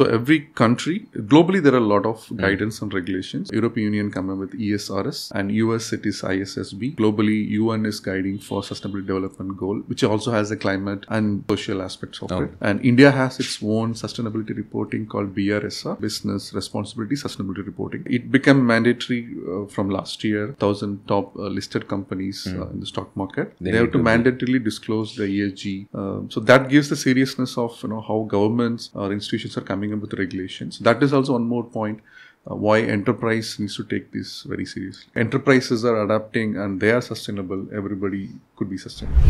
so every country, globally, there are a lot of guidance and regulations. European Union come up with ESRS, and US it is ISSB. Globally, UN is guiding for Sustainable Development Goal, which also has the climate and social aspects of it. And India has its own sustainability reporting called BRSR, Business Responsibility Sustainability Reporting. It became mandatory uh, from last year. Thousand top uh, listed companies uh, in the stock market they, have to mandatorily disclose the ESG. Um, so that gives the seriousness of you know how governments or institutions are coming up with regulations. That is also one more point. Uh, why enterprise needs to take this very seriously. Enterprises are adapting and they are sustainable. Everybody could be sustainable.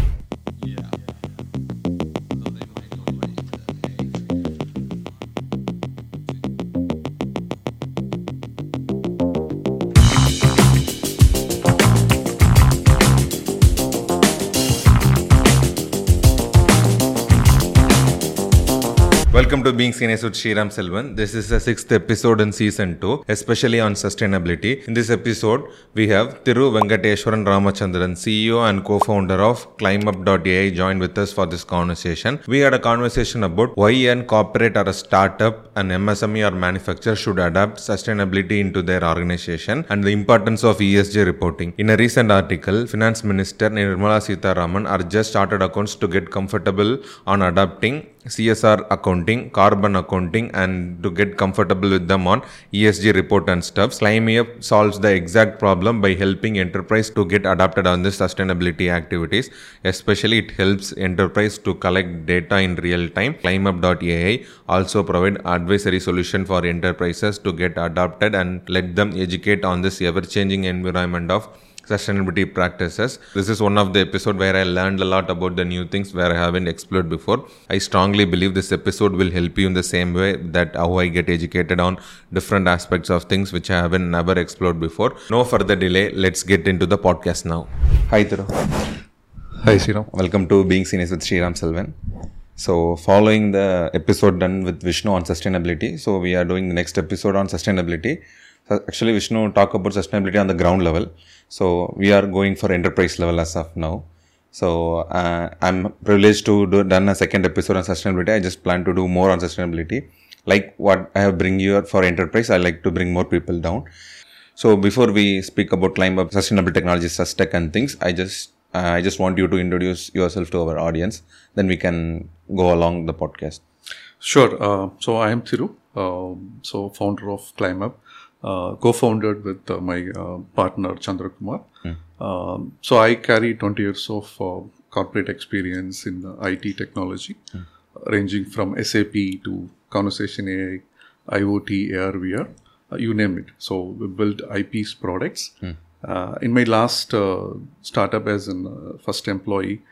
Welcome to Being Scenius with Sriram Selvan. This is the sixth episode in season 2, especially on sustainability. In this episode, we have Thiruvenkateswaran Ramachandran, CEO and co-founder of ClimeUp.ai joined with us for this conversation. We had a conversation about why an corporate or a startup, an MSME or manufacturer should adapt sustainability into their organization and the importance of ESG reporting. In a recent article, Finance Minister Nirmala Sitharaman urged chartered accounts to get comfortable on adapting CSR accounting, carbon accounting, and to get comfortable with them on ESG report and stuff. ClimeUp solves the exact problem by helping enterprise to get adapted on this sustainability activities. Especially, it helps enterprise to collect data in real time. ClimeUp.ai also provide advisory solution for enterprises to get adapted and let them educate on this ever-changing environment of sustainability practices. This is one of the episode where I learned a lot about the new things where I haven't explored before. I strongly believe this episode will help you in the same way that how I get educated on different aspects of things which I haven't never explored before. No further delay, let's get into the podcast now. Hi Thiru. Hi, Sriram. Welcome to Being Scenius with Sriram Selvan. So, following the episode done with Vishnu on sustainability, so we are doing the next episode on sustainability. So actually, Vishnu talk about sustainability on the ground level. So we are going for enterprise level as of now. So uh, I'm privileged to do done a second episode on sustainability. I just plan to do more on sustainability. Like what I have bring you for enterprise, I like to bring more people down. So before we speak about ClimeUp sustainable technologies, Sustech and things, I just uh, I just want you to introduce yourself to our audience. Then we can go along the podcast. Sure. Uh, so I am Thiru, um, so founder of Clime uh, co-founded with uh, my uh, partner Chandra Kumar. Um, so I carry 20 years of uh, corporate experience in uh, IT technology, ranging from SAP to conversation AI, IoT, AR, VR, uh, you name it. So we build IPs products. Uh, in my last uh, startup as an uh, first employee,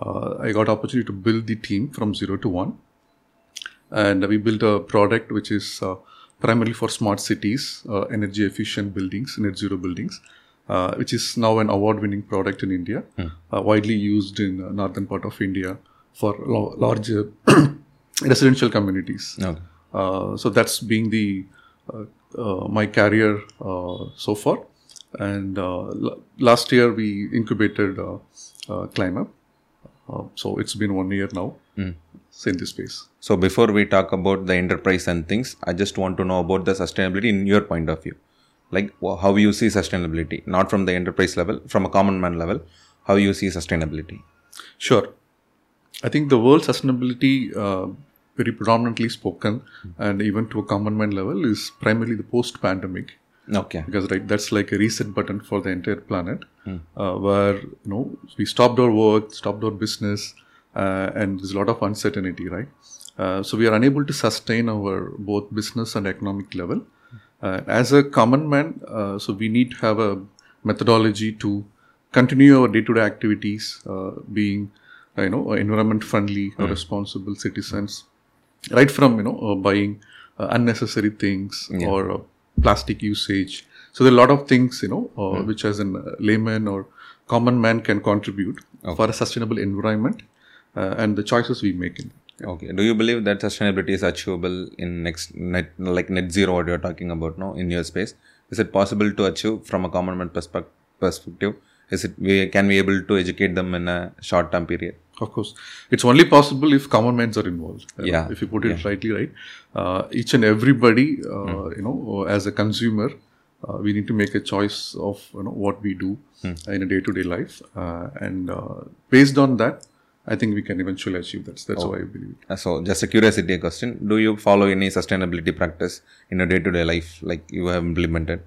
uh, I got opportunity to build the team from zero to one and we built a product which is uh, primarily for smart cities, uh, energy efficient buildings, net zero buildings, uh, which is now an award winning product in India, uh, widely used in uh, northern part of India for lo- large uh, residential communities. Okay. Uh, so that's being the uh, uh, my career uh, so far. And uh, l- last year we incubated uh, uh. Uh, so it's been one year now in this space. So before we talk about the enterprise and things, I just want to know about the sustainability in your point of view. Like how you see sustainability, not from the enterprise level, from a common man level, how you see sustainability. Sure. I think the word sustainability, uh, very predominantly spoken, and even to a common man level, is primarily the post-pandemic. Okay. Because right, that's like a reset button for the entire planet, uh, where you know we stopped our work, stopped our business, and there's a lot of uncertainty, right? Uh, so we are unable to sustain our both business and economic level. Uh, as a common man, uh, so we need to have a methodology to continue our day-to-day activities, uh, being uh, you know environment friendly, or responsible citizens, right from you know uh, buying uh, unnecessary things or uh, plastic usage. So there are a lot of things you know uh, which as a layman or common man can contribute for a sustainable environment uh, and the choices we make in. Okay. Do you believe that sustainability is achievable in next net like net zero what you're talking about now in your space? Is it possible to achieve from a common man perspective Is it we can we able to educate them in a short term period? Of course, it's only possible if common minds are involved. Uh, Yeah. If you put it rightly, right. Uh, each and everybody, uh, you know, as a consumer, uh, we need to make a choice of you know what we do in a day-to-day life, uh, and uh, based on that, I think we can eventually achieve that. That's what I believe. Uh, So, just a curiosity question: Do you follow any sustainability practice in your day to day life, like you have implemented?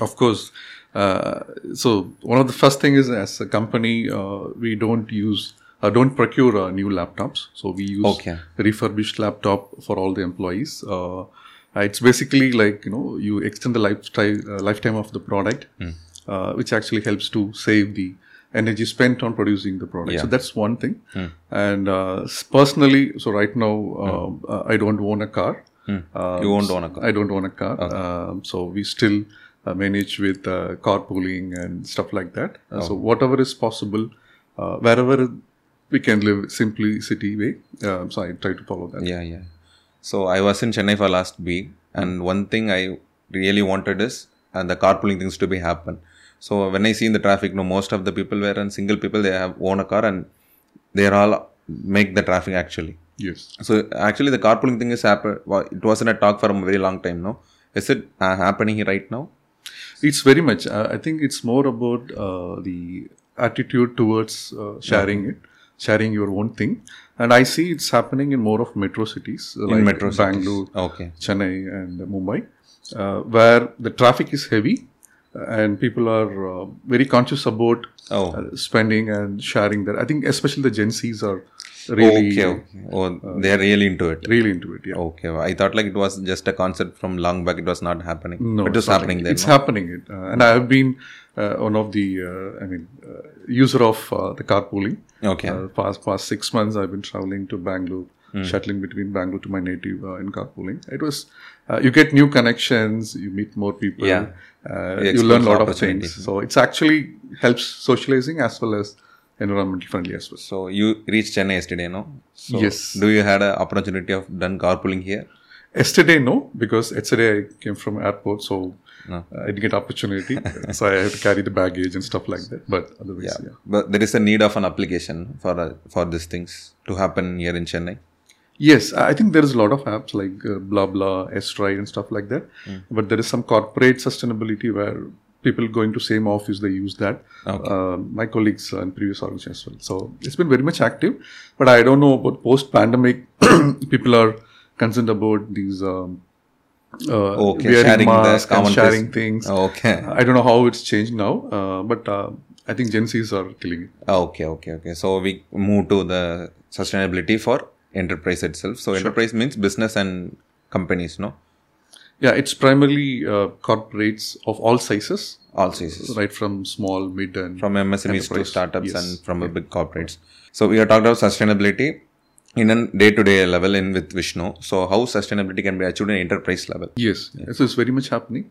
Of course. Uh, so one of the first thing is as a company, uh, we don't use, uh, don't procure uh, new laptops. So we use Okay. refurbished laptop for all the employees. Uh, it's basically like you know you extend the lifestyle uh, lifetime of the product, uh, which actually helps to save the energy spent on producing the product. So that's one thing. And uh, personally, so right now uh, uh, I don't own a car. Uh, You won't own a car. I don't own a car. Um, so we still uh, manage with uh, carpooling and stuff like that. Uh, So whatever is possible, uh, wherever we can live simplicity way. Um, so I try to follow that. Yeah, yeah. So I was in Chennai for last week, and one thing I really wanted is and the carpooling things to be happen. So when I see in the traffic, no, most of the people were and single people they have own a car and they are all make the traffic actually. Yes. So actually, the carpooling thing is happen. It wasn't a talk for a very long time. No, is it uh, happening right now? It's very much. Uh, I think it's more about uh, the attitude towards uh, sharing it, sharing your own thing. And I see it's happening in more of metro cities uh, like metro cities. Bangalore, Okay. Chennai, and Mumbai, uh, where the traffic is heavy and people are uh, very conscious about Oh. uh, spending and sharing that. I think especially the Gen Zs are really, okay, okay. Oh, they are really into it. really into it. Yeah. Okay, I thought like it was just a concept from long back. It was not happening. No, it was happening like- then. It's no? happening, it, uh, and I have been uh, one of the, uh, I mean, uh, user of uh, the carpooling. Okay. Uh, past past six months, I've been traveling to Bangalore, Hmm. shuttling between Bangalore to my native uh, in carpooling. It was, uh, you get new connections, you meet more people, Yeah. Uh, You learn a lot of things. So it's actually helps socializing as well as environmental friendly as well. So you reached Chennai yesterday, no? So Yes. Do you had an opportunity of done carpooling here? Yesterday, no, because yesterday I came from airport, so No. uh, I didn't get opportunity. so I had to carry the baggage and stuff like that. But otherwise, yeah. But there is a need of an application for uh, for these things to happen here in Chennai. Yes, I think there is a lot of apps like uh, blah blah, Stride and stuff like that. But there is some corporate sustainability where people going to same office they use that. Uh, my colleagues uh, in previous organizations as well. So it's been very much active. But I don't know about post pandemic. people are concerned about these. Um, uh, Okay, wearing sharing masks and sharing place. things. Okay. I don't know how it's changed now, uh, but uh, I think Gen Zs are killing it. Okay, okay, okay. So we move to the sustainability for enterprise itself. So enterprise means business and companies, no? Yeah, it's primarily uh, corporates of all sizes, All sizes. right from small, mid, and From MSMEs to startups yes. and from a big corporates. So we are talking about sustainability in a day-to-day level in with Vishnu. So how sustainability can be achieved in enterprise level? Yes, so it's very much happening,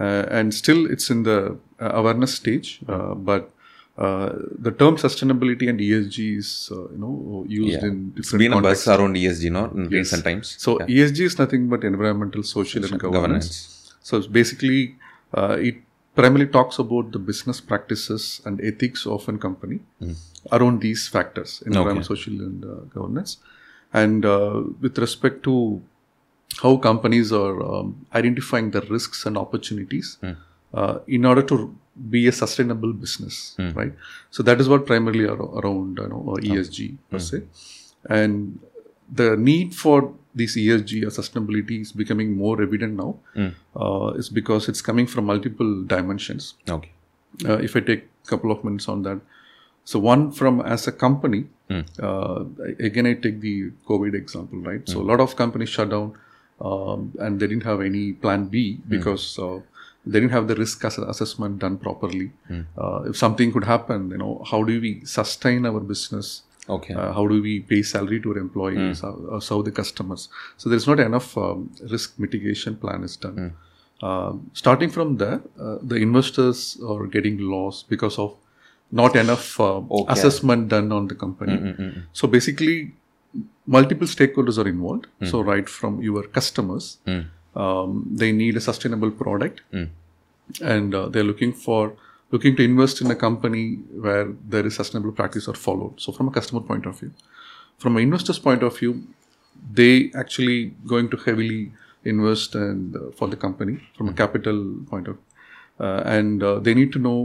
uh, and still it's in the uh, awareness stage. Uh, but uh, the term sustainability and ESG is uh, you know used in It's different been a buzz around ESG, no? In recent times. So ESG is nothing but environmental, social, and governance. governance. So it's basically uh, it primarily talks about the business practices and ethics of a company around these factors: environment, social, and uh, governance. And uh, with respect to how companies are um, identifying the risks and opportunities uh, in order to be a sustainable business, right? So that is what primarily are around you know, uh, ESG per se, and the need for this ESG or sustainability is becoming more evident now. Uh, is because it's coming from multiple dimensions. Okay. Uh, if I take a couple of minutes on that, so one from as a company, uh, again I take the COVID example, right? So a lot of companies shut down, um, and they didn't have any plan B because uh, they didn't have the risk ass- assessment done properly. Uh, if something could happen, you know, how do we sustain our business? Okay. Uh, how do we pay salary to our employees? How, uh, serve the customers? So there's not enough um, risk mitigation plan is done. Um, starting from there, uh, the investors are getting lost because of not enough uh, Okay. assessment done on the company. So basically, multiple stakeholders are involved. So right from your customers, um, they need a sustainable product, and uh, they're looking for looking to invest in a company where there is sustainable practice are followed. So from a customer point of view, from an investor's point of view, they actually going to heavily invest and uh, for the company from a capital point of, uh, and uh, they need to know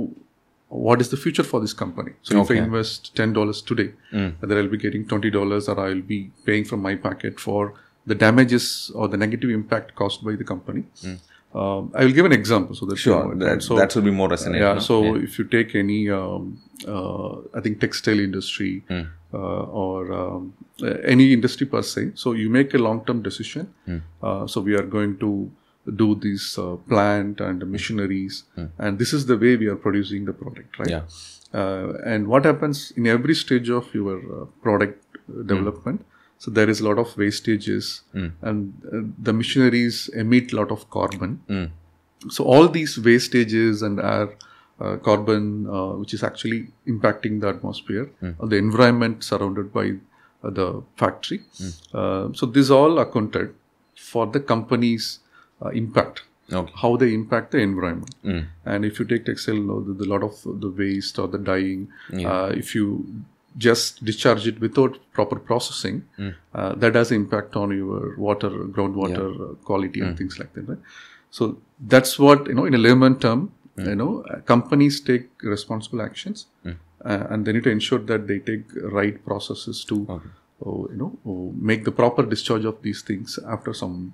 what is the future for this company. So if I invest ten dollars today, whether I'll be getting twenty dollars or I'll be paying from my pocket for the damages or the negative impact caused by the company. Um, I will give an example so that Sure, that, so that should be more resonating. yeah. no? So if you take any, um, uh, I think textile industry Hmm. uh, or um, uh, any industry per se. So you make a long-term decision. Hmm. Uh, so we are going to do this uh, plant and machineries, and this is the way we are producing the product, right? Hmm. Yeah. Uh, and what happens in every stage of your uh, product development? So there is a lot of wastages, and uh, the machineries emit a lot of carbon. So all these wastages and air, uh, carbon, uh, which is actually impacting the atmosphere or the environment surrounded by uh, the factory. Uh, so this all accounted for the company's uh, impact. Okay. How they impact the environment, and if you take textile, you know, the, the lot of the waste or the dyeing, uh, if you just discharge it without proper processing, uh, that has impact on your water, groundwater uh, quality and things like that. Right? So that's what you know. In a layman term, you know, uh, companies take responsible actions, uh, and they need to ensure that they take right processes to, uh, you know, uh, make the proper discharge of these things after some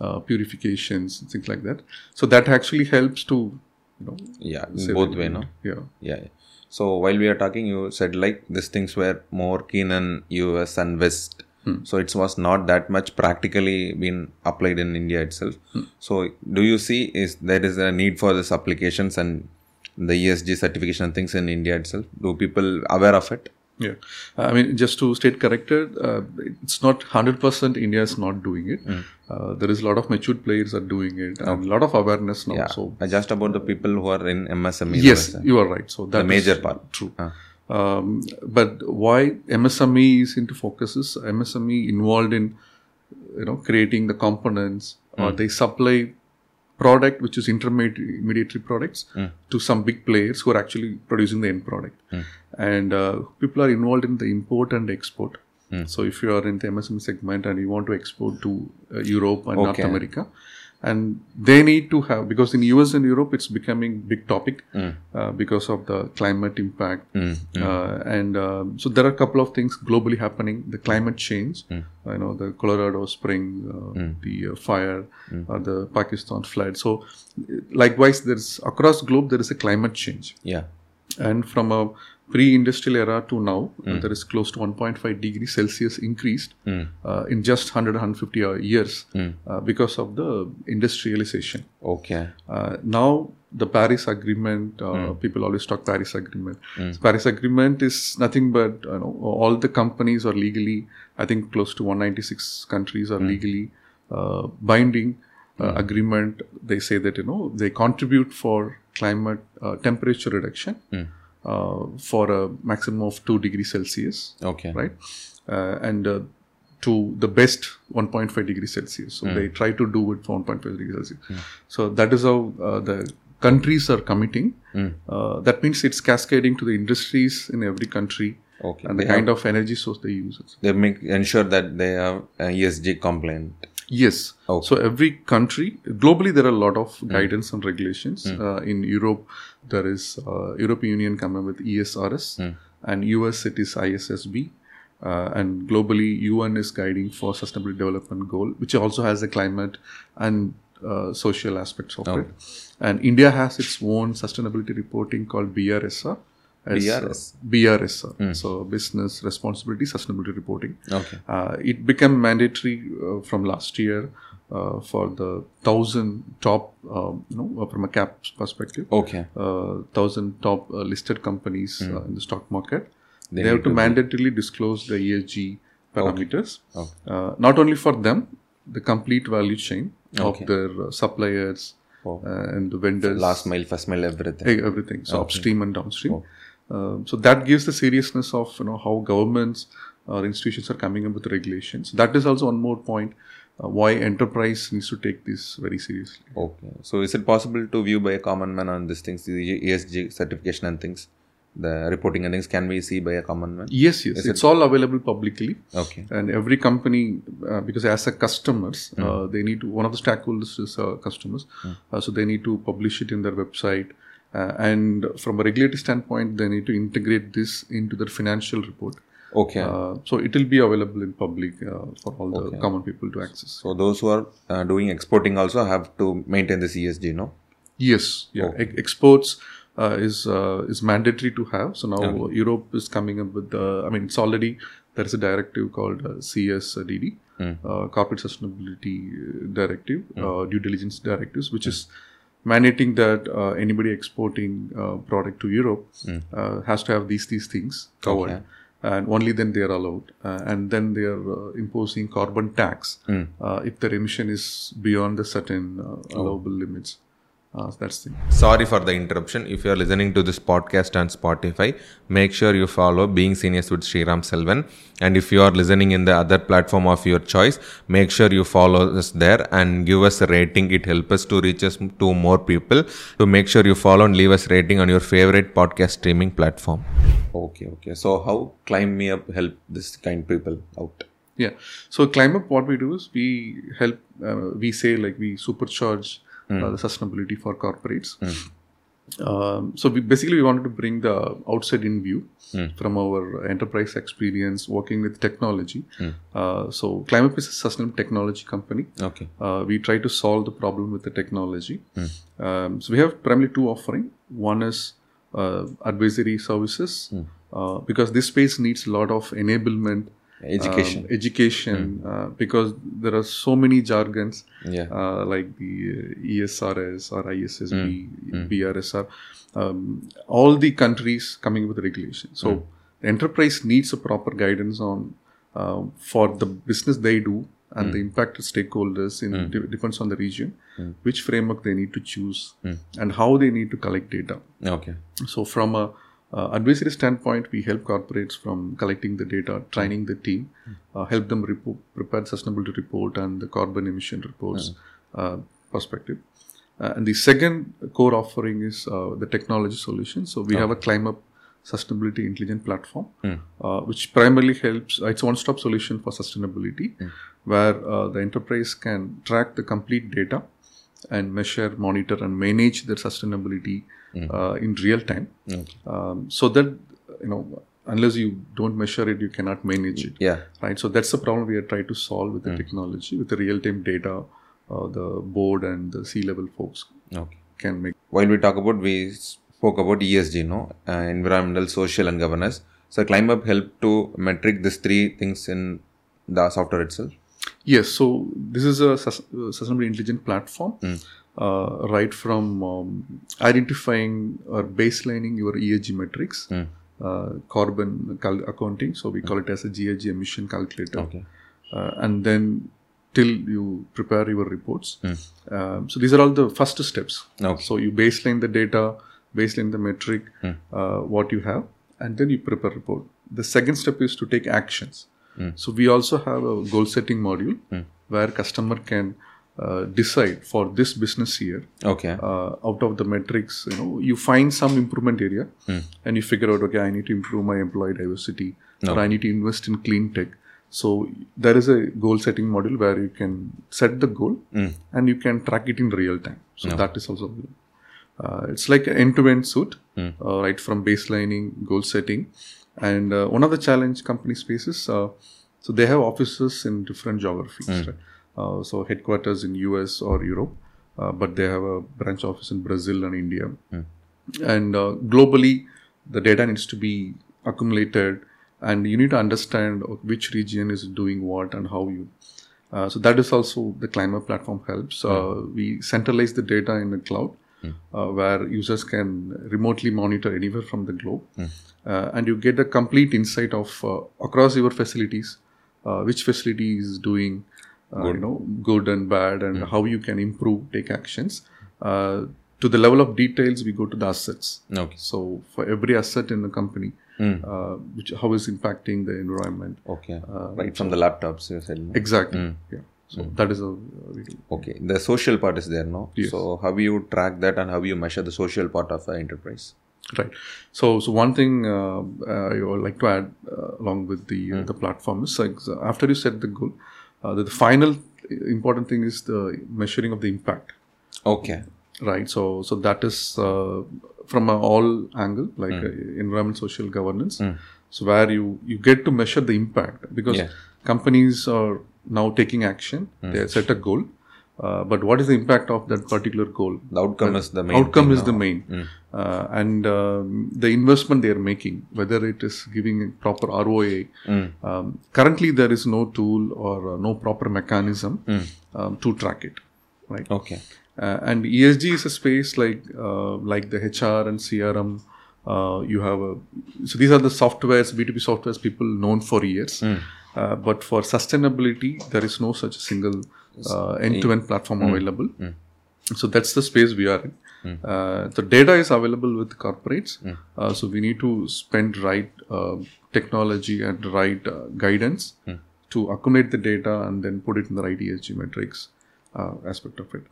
uh, purifications and things like that. So that actually helps to, you know, Yeah, both way, no? Yeah. Yeah. yeah. So while we are talking, you said like these things were more keen in US and West. Hmm. So it was not that much practically been applied in India itself. Hmm. So do you see is there is a need for this applications and the ESG certification and things in India itself? Do people aware of it? Yeah, I mean, just to state corrected, uh, it's not hundred percent India is not doing it. Uh, there is a lot of matured players are doing it, and a lot of awareness now. Yeah. So just about the people who are in MSME. yes, you are right. So that the major part. true. Ah. Um, but why MSME is into focus is MSME involved in you know creating the components or they supply product which is intermediary products to some big players who are actually producing the end product and uh, people are involved in the import and export. So if you are in the msme segment and you want to export to uh, europe and north america and they need to have because in us and europe it's becoming big topic uh, because of the climate impact. Uh, and um, so there are a couple of things globally happening. The climate change uh, you know the colorado spring uh, the uh, fire uh, the pakistan flood. So uh, likewise there's across globe there is a climate change. Yeah. and from a pre-industrial era to now uh, there is close to 1.5 degrees celsius increased uh, in just 100 150 uh, years uh, because of the industrialization. Okay. uh, now the paris agreement uh, people always talk paris agreement. So paris agreement is nothing but you know all the companies are legally i think close to 196 countries are legally uh, binding uh, agreement. They say that you know they contribute for climate uh, temperature reduction uh, for a maximum of 2 degrees celsius Okay. right? Uh, and uh, to the best 1.5 degrees Celsius. So they try to do it for 1.5 degrees Celsius. So that is how uh, the countries are committing. Uh, that means it's cascading to the industries in every country Okay. and the They have- kind of energy source they use. They make ensure that they are ESG compliant. Yes. Okay. So every country, globally, there are a lot of guidance and regulations. Uh, in Europe, there is uh, European Union coming with ESRS, and US it is ISSB, uh, and globally UN is guiding for Sustainable Development Goal, which also has the climate and uh, social aspects of it. And India has its own sustainability reporting called BRSR. as, uh, BRS? BRSR. So Business Responsibility Sustainability Reporting. Okay. Uh, it became mandatory uh, from last year uh, for the thousand top, um, you know, uh, from a cap perspective, Okay. uh, thousand top uh, listed companies uh, in the stock market. They, They have to to mandatorily disclose the ESG parameters. Okay. Uh, not only for them, the complete value chain Okay. of their uh, suppliers Oh. uh, and the vendors Last mile, first mile, everything. everything so upstream and downstream Um, so that gives the seriousness of you know how governments or institutions are coming up with regulations that is also one more point uh, why enterprise needs to take this very seriously. Okay. So is it possible to view by a common man on these things, the ESG certification and things, the reporting and things, can we see by a common man? Yes, yes, it's all available publicly. Okay. and every company uh, because as a customers uh, they need to one of the stakeholders is uh, customers uh, so they need to publish it in their website uh, and from a regulatory standpoint they need to integrate this into their financial report Okay. uh, so it will be available in public uh, for all the common people to access so those who are uh, doing exporting also have to maintain the ESG, no? Yes, yeah. Ex- exports uh, is uh, is mandatory to have. So now Europe is coming up with. I mean, it's already there is a directive called uh, CSDD, uh, Corporate Sustainability Directive, uh, Due Diligence Directives, which is mandating that uh, anybody exporting uh, product to Europe uh, has to have these these things covered. Okay. And only then they are allowed, uh, and then they are uh, imposing carbon tax uh, if their emission is beyond the certain uh, allowable limits. Uh, so that's the. Sorry for the interruption. If you are listening to this podcast on Spotify, make sure you follow Being Scenius with Sriram Selvan. And if you are listening in the other platform of your choice, make sure you follow us there and give us a rating. It helps us to reach us to more people. To make sure you follow and leave us rating on your favorite podcast streaming platform. Okay, okay. So how Climb Me Up help this kind of people out? Yeah. So ClimeUp, what we do is we help. Uh, we say like we supercharge the sustainability for corporates. Um, so we basically we wanted to bring the outside in view from our enterprise experience working with technology. Uh, so climate is a sustainable technology company. Okay. Uh, we try to solve the problem with the technology. Um, so we have primarily two offering. One is uh, advisory services uh, because this space needs a lot of enablement, Education. um, education uh, because there are so many jargons Yeah. uh, like the uh, ESRS or ISSB, BRSR, um, all the countries coming with regulation. So the enterprise needs a proper guidance on uh, for the business they do and the impacted stakeholders in de- depends on the region, which framework they need to choose and how they need to collect data. Okay. So from a uh, advisory standpoint, we help corporates from collecting the data, training the team, uh, help them repo- prepare sustainability report and the carbon emission reports uh, perspective. Uh, and the second core offering is uh, the technology solution. So we have a ClimeUp sustainability intelligent platform, uh, which primarily helps. Uh, it's one-stop solution for sustainability, where uh, the enterprise can track the complete data and measure, monitor, and manage their sustainability uh, in real time. Um, so that you know, unless you don't measure it, you cannot manage it. Yeah. Right. So that's the problem we are trying to solve with the technology, with the real-time data. Uh, the board and the C-level folks Okay. can make. while we talk about we spoke about ESG, no, uh, environmental, social, and governance. So ClimeUp help to metric these three things in the software itself. Yes. So this is a uh, sustainable intelligent platform. Uh, right from um, identifying or baselining your ESG metrics, uh, carbon cal- accounting. So we call it as a GHG emission calculator. Okay. Uh, and then till you prepare your reports. Um, so these are all the first steps. Okay. So you baseline the data, baseline the metric, uh, what you have, and then you prepare report. The second step is to take actions. So we also have a goal setting module where customer can uh, decide for this business year Okay. uh, out of the metrics you know you find some improvement area and you figure out okay i need to improve my employee diversity or i need to invest in clean tech. So there is a goal setting module where you can set the goal and you can track it in real time. So that is also uh, it's like an end-to-end suite uh, right from baselining goal setting. And uh, one of the challenge companies faces uh, so they have offices in different geographies right? Uh, so headquarters in us or europe uh, but they have a branch office in brazil and india. And uh, globally the data needs to be accumulated and you need to understand which region is doing what and how you uh, so that is also the climate platform helps. Uh, we centralize the data in the cloud uh, where users can remotely monitor anywhere from the globe. Uh, and you get a complete insight of uh, across your facilities uh, which facility is doing uh, you know good and bad and how you can improve take actions uh, to the level of details we go to the assets Okay. so for every asset in the company uh, which how is impacting the environment Okay. right from the laptops you said. no? exactly yeah So that is a do. Okay, the social part is there now. Yes. So how you track that and how you measure the social part of the enterprise? Right. So, so one thing uh, uh, I would like to add uh, along with the uh, the platform is like after you set the goal, uh, the, the final important thing is the measuring of the impact. Okay. Right. So, so that is uh, from a all angle like uh, environment, social governance. So where you you get to measure the impact because Yeah. companies are now taking action. They set a goal. Uh, but what is the impact of that particular goal? The outcome is the main. outcome is the now. main uh, and um, the investment they are making whether it is giving a proper roa um, currently there is no tool or uh, no proper mechanism um, to track it right Okay. uh, and esg is a space like uh, like the hr and crm uh, you have a so these are the softwares b2b softwares people known for years uh, but for sustainability there is no such single end-to-end platform available. So that's the space we are in. Uh, the data is available with corporates, uh, so we need to spend right uh, technology and right uh, guidance to accumulate the data and then put it in the right ESG metrics uh, aspect of it.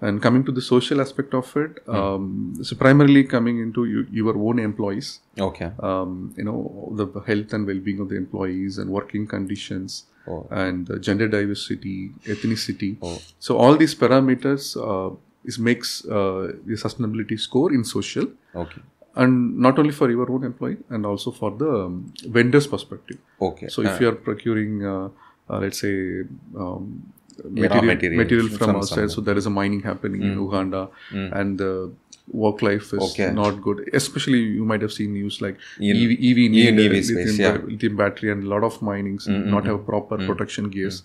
And coming to the social aspect of it, um, so primarily coming into you, your own employees, Okay. um, you know the health and well-being of the employees and working conditions Oh. and uh, gender diversity ethnicity. So all these parameters uh, is makes uh, the sustainability score in social. Okay. and not only for your own employee and also for the um, vendors perspective. Okay. so if you are procuring uh, uh, let's say um, material, material material from outside so there is a mining happening in uganda and the work life is Okay. not good especially you might have seen news like In- EV, EV, EV space, lithium, yeah. lithium battery and a lot of minings not have proper protection gears.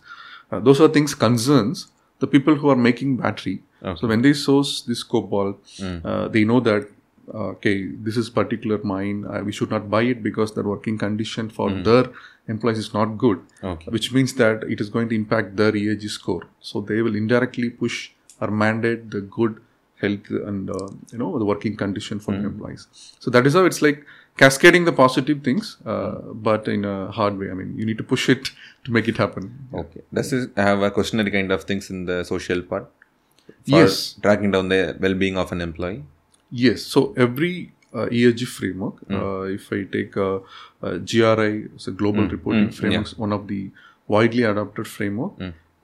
Uh, those are things concerns the people who are making battery. So when they source this cobalt, uh, they know that uh, okay, this is particular mine. Uh, we should not buy it because the working condition for their employees is not good. Okay. Which means that it is going to impact their ESG score. So they will indirectly push or mandate the good health and uh, you know the working condition for the employees. So that is how it's like cascading the positive things, uh, but in a hard way. I mean, you need to push it to make it happen. Okay. Does it have a questionnaire kind of things in the social part? Yes. Tracking down the well-being of an employee. Yes. So every uh, ESG framework, uh, if I take GRI, it's a global reporting framework, one of the widely adopted framework.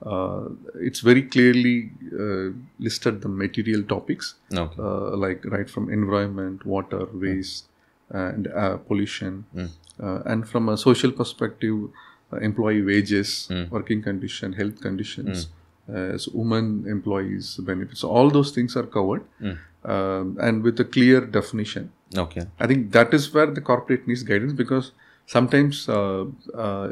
Uh, it's very clearly uh, listed the material topics, Okay. uh, like right from environment, water, waste, and uh, pollution, uh, and from a social perspective, uh, employee wages, working condition, health conditions, uh, so women employees benefits. So all those things are covered, um, and with a clear definition. Okay. I think that is where the corporate needs guidance because sometimes uh, uh,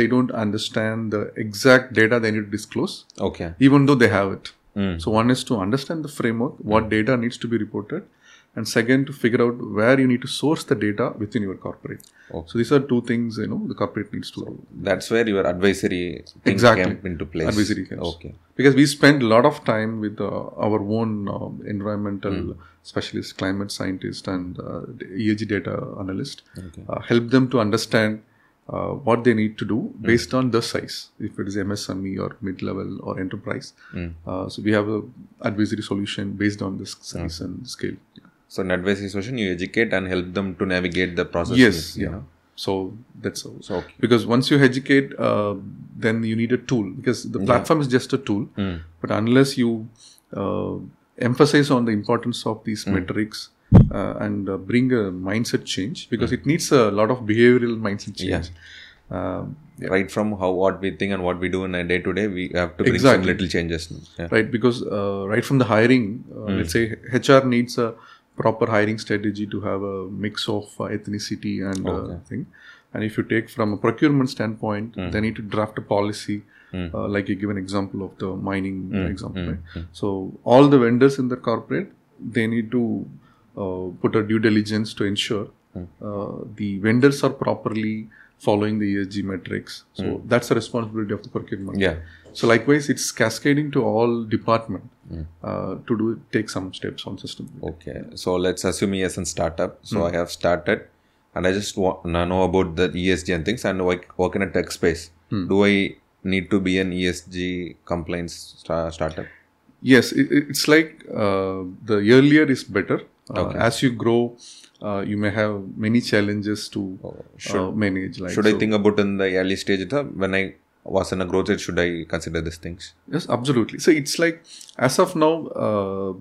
they don't understand the exact data they need to disclose, Okay. even though they have it. So one is to understand the framework, what data needs to be reported, and second to figure out where you need to source the data within your corporate. Okay. So these are two things you know the corporate needs to do. That's where your advisory thing Exactly. came into place. Advisory comes. Okay. because we spend a lot of time with uh, our own um, environmental specialist, climate scientist and uh, the ESG data analyst. Uh, help them to understand uh, what they need to do based on the size, if it is MSME or mid-level or enterprise. Uh, so we have a advisory solution based on this size and scale. So in advisory session, you educate and help them to navigate the process. Yes, yeah. So that's. So, okay. because once you educate uh, then you need a tool because the platform is just a tool but unless you uh, emphasize on the importance of these metrics uh, and uh, bring a mindset change because it needs a lot of behavioral mindset change um, Right from how what we think and what we do in a day to day, we have to bring Exactly. some little changes. Yeah. right because uh, right from the hiring uh, let's say hr needs a proper hiring strategy to have a mix of uh, ethnicity and uh, thing. And if you take from a procurement standpoint they need to draft a policy uh, like you give an example of the mining example right? So all the vendors in the corporate they need to uh, put a due diligence to ensure uh, the vendors are properly following the esg metrics so that's the responsibility of the procurement Yeah. so likewise, it's cascading to all department uh, to do take some steps on system. Okay. So let's assume me as a startup. So I have started and I just want to know about the ESG and things and work, work in a tech space. Do I need to be an ESG compliance sta- startup? Yes, it, it- it's like uh, the earlier is better. Uh, As you grow, uh, you may have many challenges to uh, manage. Like Should I think about in the early stage when I was in a growth stage? Should I consider these things? Yes, absolutely. So it's like as of now, uh,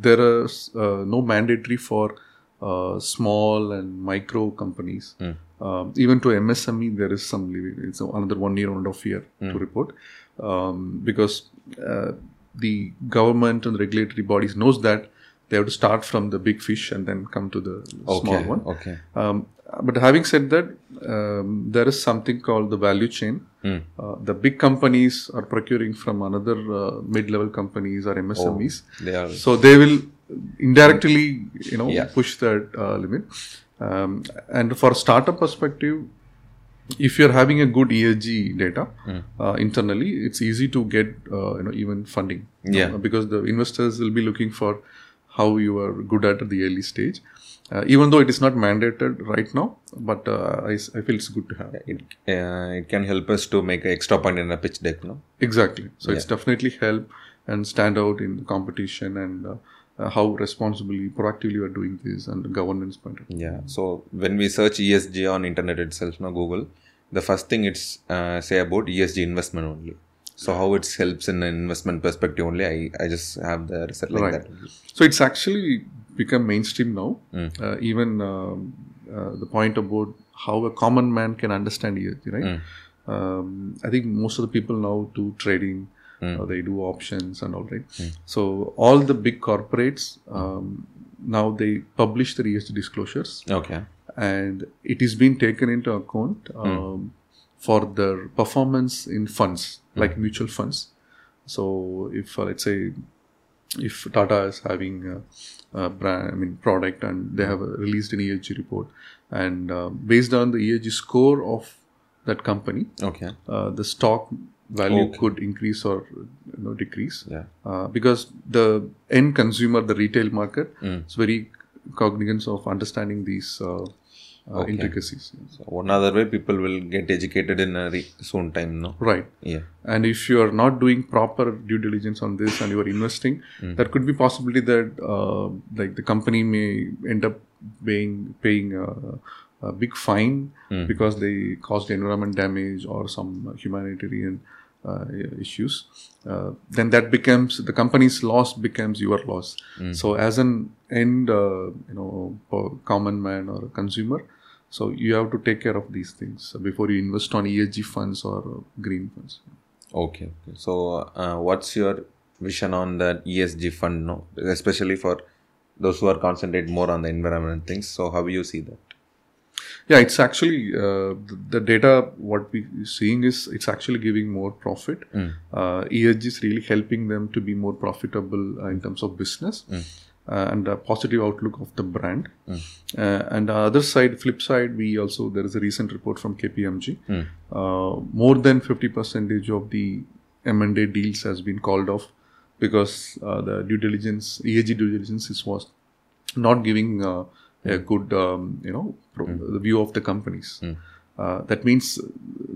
there is uh, no mandatory for uh, small and micro companies. Um, even to MSME, there is some leeway. It's another one year, one and a half year to report um, because uh, the government and the regulatory bodies knows that they have to start from the big fish and then come to the small one. Okay. Um, but having said that, um, there is something called the value chain. Uh, the big companies are procuring from another uh, mid-level companies or MSMEs. They are So they will indirectly, you know, Yeah. push that uh, limit. Um, and for a startup perspective, if you're having a good ESG data uh, internally, it's easy to get uh, you know even funding. Yeah. Uh, because the investors will be looking for how you are good at the early stage. Uh, even though it is not mandated right now, but uh, I, I feel it's good to have. it, uh, it can help us to make an extra point in a pitch deck, no? Exactly. So it's definitely help and stand out in the competition and uh, uh, how responsibly, proactively you are doing this and the governance point of view. Yeah. So when we search ESG on internet itself, no Google, the first thing it's uh, say about ESG investment only. So how it helps in an investment perspective only, I, I just have the result like Right. that. So it's actually become mainstream now. Uh, even um, uh, the point about how a common man can understand ESG, right? Um, I think most of the people now do trading. Uh, they do options and all right. So all the big corporates um, now they publish their ESG disclosures. Okay. and it is being taken into account um, for their performance in funds like mutual funds. So if uh, let's say if tata is having a, a brand i mean product and they have uh, released an esg report and uh, based on the esg score of that company Okay. uh, the stock value could increase or you know decrease. Yeah. uh, because the end consumer the retail market is very cognizant of understanding these uh, uh, intricacies So one other way, people will get educated in a re- soon time, no? right. Yeah. and if you are not doing proper due diligence on this and you are investing there could be possibility that uh, like the company may end up being paying a, a big fine because they caused environment damage or some humanitarian uh, issues uh, then that becomes the company's loss becomes your loss. So as an end uh, you know common man or a consumer so you have to take care of these things before you invest on esg funds or uh, green funds Okay. okay. So uh, what's your vision on the ESG fund, no? Especially for those who are concentrate more on the environment things. So how do you see that? Yeah, it's actually uh, the, the data. What we seeing is it's actually giving more profit. Uh, ESG is really helping them to be more profitable uh, in terms of business uh, and a positive outlook of the brand. Uh, and the other side, flip side, we also there is a recent report from KPMG. Uh, more than fifty percentage of the M and A deals has been called off because uh, the due diligence, ESG due diligence, is was not giving uh, a good um, you know pro- the view of the companies. Uh, that means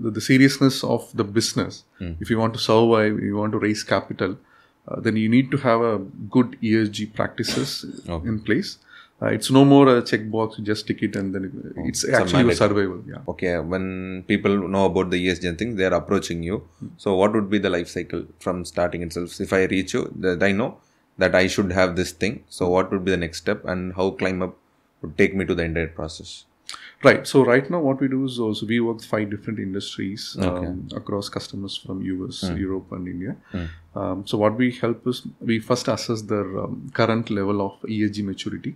the, the seriousness of the business. If you want to survive you want to raise capital uh, then you need to have a good esg practices in place uh, it's no more a checkbox you just tick it and then it, it's actually your survival yeah Okay, when people know about the ESG and things, they are approaching you. So what would be the life cycle from starting itself? If I reach you, that I know that I should have this thing. So what would be the next step and how ClimeUp would take me to the entire process? Right. So right now, what we do is also we work with five different industries um, across customers from US, Europe, and India. Um, so what we help is we first assess their um, current level of ESG maturity.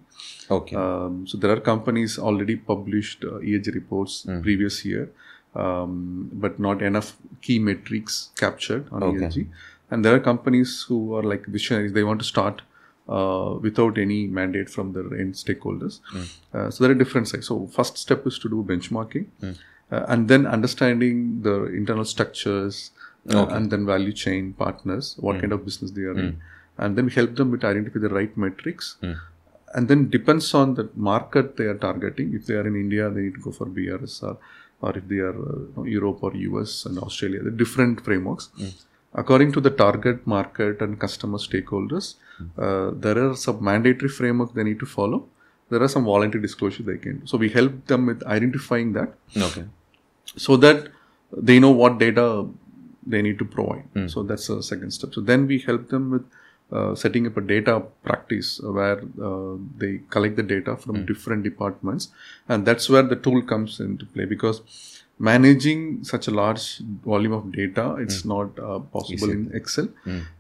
Okay. Um, so there are companies already published uh, ESG reports previous year, um, but not enough key metrics captured on ESG. And there are companies who are like visionaries; they want to start uh, without any mandate from their end stakeholders. Uh, so there are different sides. So first step is to do benchmarking, uh, and then understanding the internal structures, uh, and then value chain partners, what kind of business they are in, and then we help them with identify the right metrics. And then depends on the market they are targeting. If they are in India, they need to go for BRSR. or if they are uh, Europe or US and Australia, the different frameworks. According to the target market and customer stakeholders, uh, there are some mandatory framework they need to follow. There are some voluntary disclosure they can. do. So we help them with identifying that Okay. so that they know what data they need to provide. So that's the second step. So then we help them with uh, setting up a data practice where uh, they collect the data from different departments, and that's where the tool comes into play because managing such a large volume of data it's not uh, possible in excel.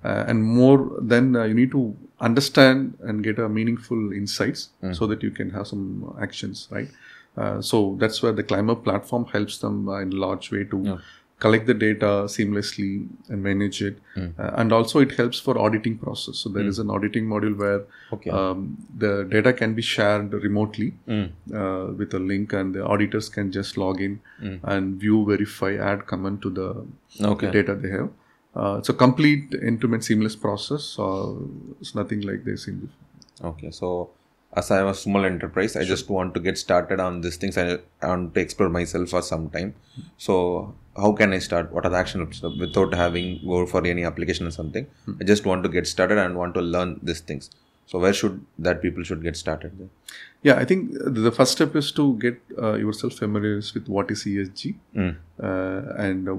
Uh, and more then uh, you need to understand and get a meaningful insights so that you can have some actions right? Uh, so that's where the ClimeUp platform helps them uh, in a large way to collect the data seamlessly and manage it. Uh, and also it helps for auditing process. So there is an auditing module where Okay. um, the data can be shared remotely uh, with a link and the auditors can just log in and view verify add comment to the Okay. data they have. Uh, it's a complete end-to-end seamless process so it's nothing like this in before Okay, so as I have a small enterprise, I just want to get started on these things. I, I want to explore myself for some time. So how can I start? What are the action steps without having go for any application or something? I just want to get started and want to learn these things. So where should that people should get started? Then? Yeah, I think the first step is to get uh, yourself familiar with what is ESG uh, and uh,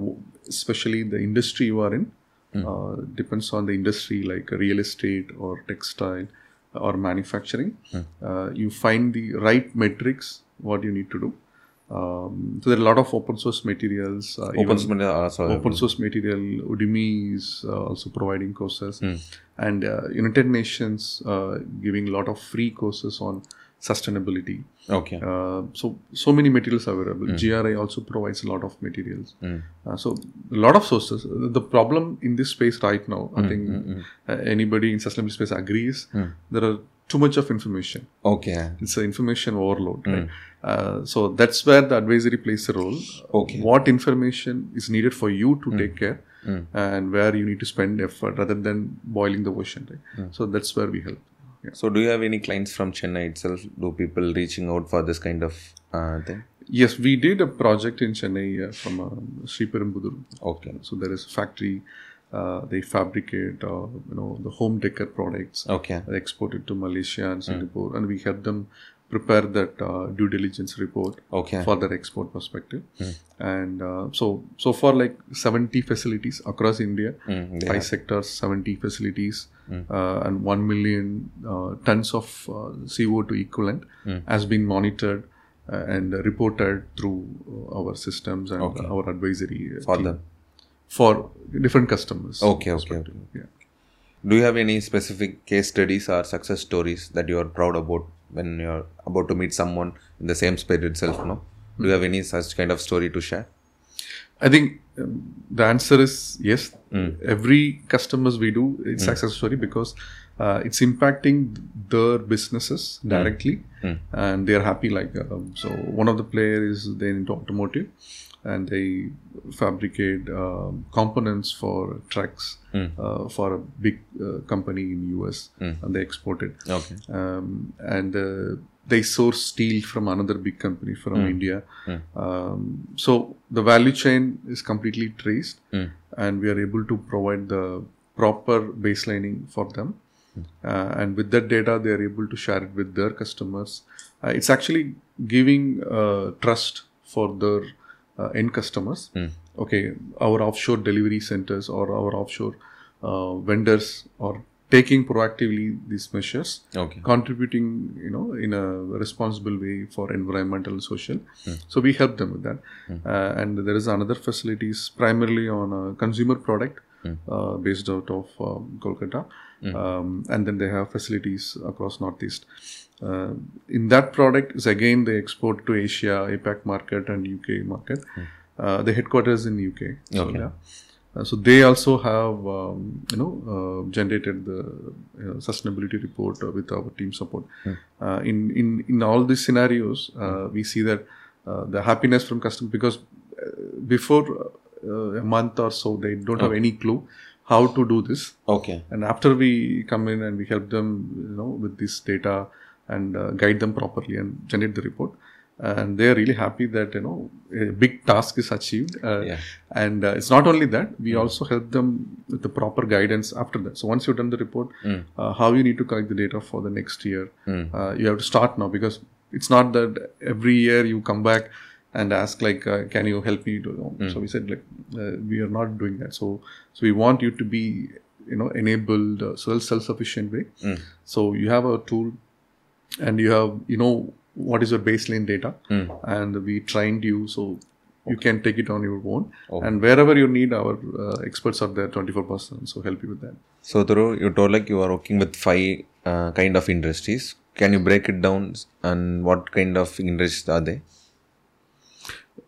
especially the industry you are in. Uh, depends on the industry like real estate or textile or manufacturing. Uh, you find the right metrics what you need to do. Um, so there are a lot of open source materials. Uh, Open source also open source material. Udemy is uh, also providing courses, and uh, United Nations uh, giving a lot of free courses on sustainability. okay. Uh, so so many materials are available. GRI also provides a lot of materials. Uh, so a lot of sources. The problem in this space right now, I think uh, anybody in sustainability space agrees. There are too much of information Okay. it's an information overload right uh, so that's where the advisory plays a role Okay. what information is needed for you to take care and where you need to spend effort rather than boiling the ocean right so that's where we help yeah. So do you have any clients from Chennai itself? Do people reaching out for this kind of uh, thing? yes we did a project in chennai uh, from um, Sriperumbudur. Okay. so there is a factory uh, they fabricate uh, you know the home decor products Okay. They export it to Malaysia and Singapore, and we help them prepare that uh, due diligence report Okay. for their export perspective. And uh, so, so far, like 70 facilities across India, Mm, five sectors, 70 facilities, uh, and 1 million uh, tons of uh, CO2 equivalent has been monitored uh, and reported through our systems and our advisory For team them. for different customers. Okay. Okay. okay. Yeah. Do you have any specific case studies or success stories that you are proud about when you're about to meet someone in the same spirit itself? No. Do you have any such kind of story to share? I think um, the answer is yes. Every customers we do, it's success story because uh, it's impacting their businesses directly, and they are happy. Like um, so, one of the players is they into automotive, and they fabricate um, components for trucks uh, for a big uh, company in US, and they export it Okay. um, and uh, they source steel from another big company from India. Um, so the value chain is completely traced, and we are able to provide the proper baselining for them. Uh, and with that data, they are able to share it with their customers. Uh, it's actually giving uh, trust for their uh, end customers. Okay, our offshore delivery centers or our offshore uh, vendors are taking proactively these measures Okay. contributing you know in a responsible way for environmental and social. So we help them with that. Uh, and there is another facilities primarily on a consumer product uh, based out of um, kolkata. Um, and then they have facilities across northeast uh, in that product is again they export to asia apac market and uk market uh, the headquarters in uk so, Okay. yeah. Uh, so they also have um, you know uh, generated the uh, sustainability report uh, with our team support. Uh, in in in all these scenarios, uh, we see that uh, the happiness from customer because before uh, a month or so they don't have any clue how to do this, Okay. and after we come in and we help them you know with this data and uh, guide them properly and generate the report. and they are really happy that you know a big task is achieved. Uh, Yeah. And uh, it's not only that we also help them with the proper guidance after that. So once you've done the report, uh, how you need to collect the data for the next year, uh, you have to start now because it's not that every year you come back and ask like, uh, can you help me? To, So we said like, uh, we are not doing that. So so we want you to be you know enabled uh, self self sufficient way. So you have a tool and you have you know what is your baseline data and we trained you so you can take it on your own and wherever you need our uh, experts are there 24 percent so help you with that So, Thiru, you told like you are working with five uh, kind of industries. Can you break it down and what kind of industries are they?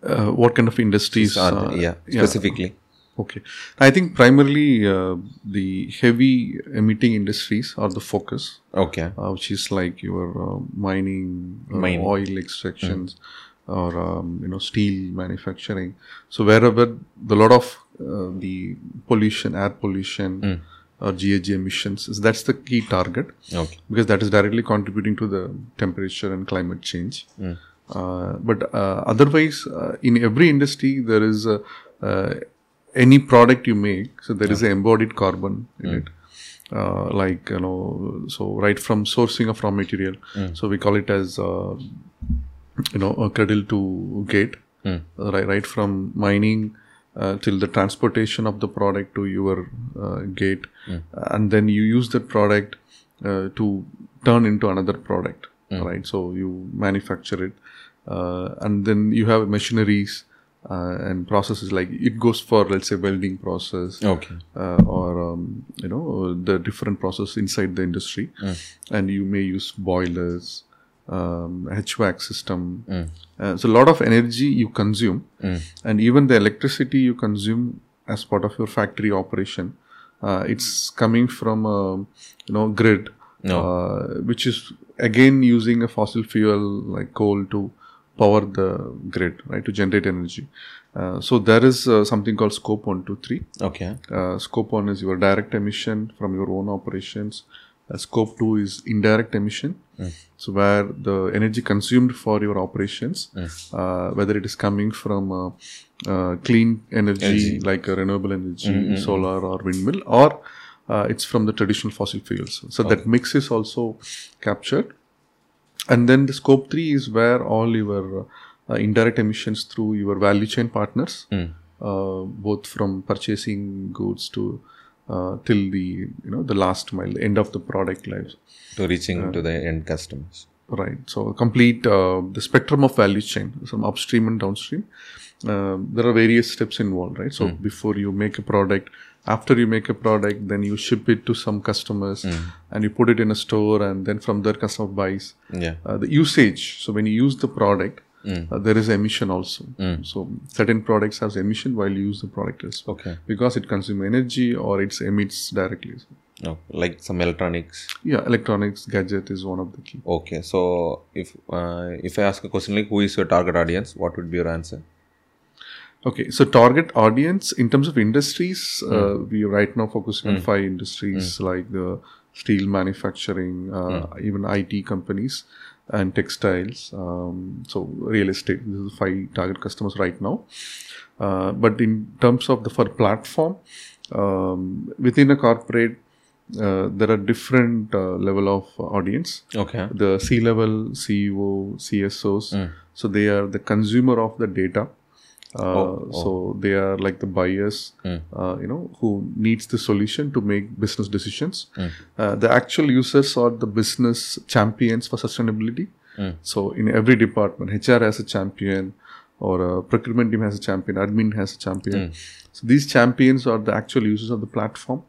uh, what kind of industries Are they? Yeah, specifically. Okay i think primarily uh, the heavy emitting industries are the focus Okay. uh, which is like your uh, mining, uh, Mining. oil extractions, or um, you know steel manufacturing. So wherever the lot of uh, the pollution, air pollution, or GHG emissions, is that's the key target Okay. because that is directly contributing to the temperature and climate change. Uh, but uh, otherwise, uh, in every industry, there is a, any product you make, so there is a embodied carbon in it. Uh, like you know, so right from sourcing of raw material, so we call it as uh, you know a cradle to gate, uh, right, right from mining uh, till the transportation of the product to your uh, gate, and then you use that product uh, to turn into another product, right? So you manufacture it, uh, and then you have machineries uh, and processes like it goes for let's say welding process Okay. uh, or um, you know the different process inside the industry. And you may use boilers um, HVAC system. Uh, so a lot of energy you consume. And even the electricity you consume as part of your factory operation uh, it's coming from a you know grid uh, which is again using a fossil fuel like coal to power the grid right to generate energy. Uh, so there is uh, something called scope 1 2 3 Okay. uh, scope 1 is your direct emission from your own operations. Uh, scope 2 is indirect emission. So where the energy consumed for your operations uh, whether it is coming from uh, uh, clean energy, like a renewable energy solar or windmill or uh, it's from the traditional fossil fuels. So that mix is also captured and then the scope 3 is where all your uh, indirect emissions through your value chain partners uh, both from purchasing goods to uh, till the you know the last mile the end of the product life To reaching to the end customers. right. So complete uh, the spectrum of value chain from upstream and downstream. Uh, there are various steps involved right? So before you make a product after you make a product then you ship it to some customers and you put it in a store and then from there customer buys Yeah. uh, the usage so when you use the product uh, there is emission also so certain products has emission while you use the product as well Okay. because it consumes energy or it emits directly No, like some electronics. yeah electronics gadget is one of the key Okay. So if uh, if I ask a question like who is your target audience, what would be your answer? Okay, so target audience in terms of industries, uh, we are right now focusing on five industries like the steel manufacturing, uh, even IT companies, and textiles. Um, so real estate. This is five target customers right now. Uh, but in terms of the for platform, um, within a corporate, uh, there are different uh, level of audience Okay. the C level, CEO, CSOs. So they are the consumer of the data. Uh, So they are like the buyers, uh, you know, who needs the solution to make business decisions. Uh, the actual users are the business champions for sustainability. So in every department, HR has a champion, or a procurement team has a champion, admin has a champion. So these champions are the actual users of the platform.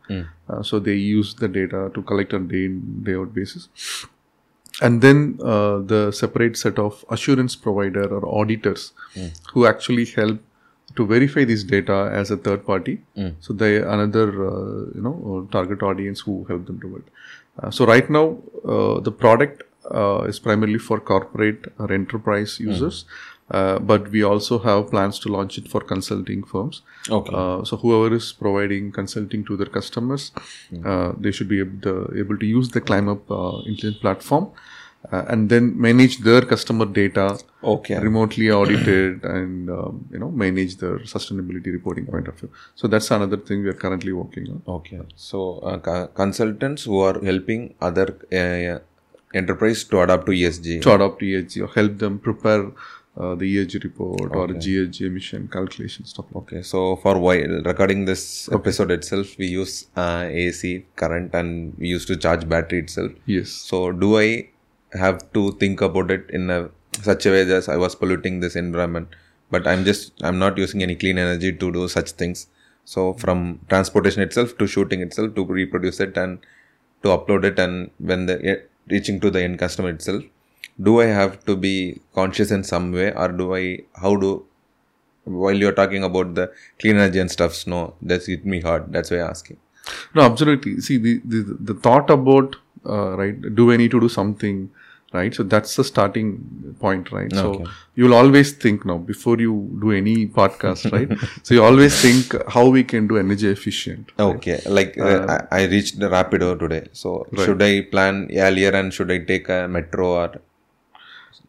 Uh, so they use the data to collect on day in day out basis and then uh, the separate set of assurance provider or auditors who actually help to verify this data as a third party. So they another uh, you know uh, target audience who help them do it. Uh, so right now uh, the product uh, is primarily for corporate or enterprise users. Uh, but we also have plans to launch it for consulting firms. Okay. uh, so whoever is providing consulting to their customers, uh, they should be able to, able to use the ClimeUp uh, intelligent platform uh, and then manage their customer data Okay. remotely audited and um, you know manage their sustainability reporting point of view so that's another thing we are currently working on Okay. So uh, co- consultants who are helping other uh, enterprise to adapt to ESG. to adopt ESG or help them prepare uh, the ESG report or GHG emission calculation stuff like Okay, so for while recording this episode itself, we use uh, AC current and we used to charge battery itself. yes So do I have to think about it in a such a way that I was polluting this environment? But I'm just I'm not using any clean energy to do such things. So from transportation itself to shooting itself to reproduce it and to upload it and when the eh, reaching to the end customer itself, do I have to be conscious in some way or do I how do while you're talking about the clean energy and stuffs, no, that's hit me hard. That's why I'm asking. no absolutely see the the, the thought about uh, right do i need to do something right so that's the starting point right so you'll always think now before you do any podcast right so you always think how we can do energy efficient Okay, like uh, I, I reached the Rapido today. So should I plan earlier and should I take a metro or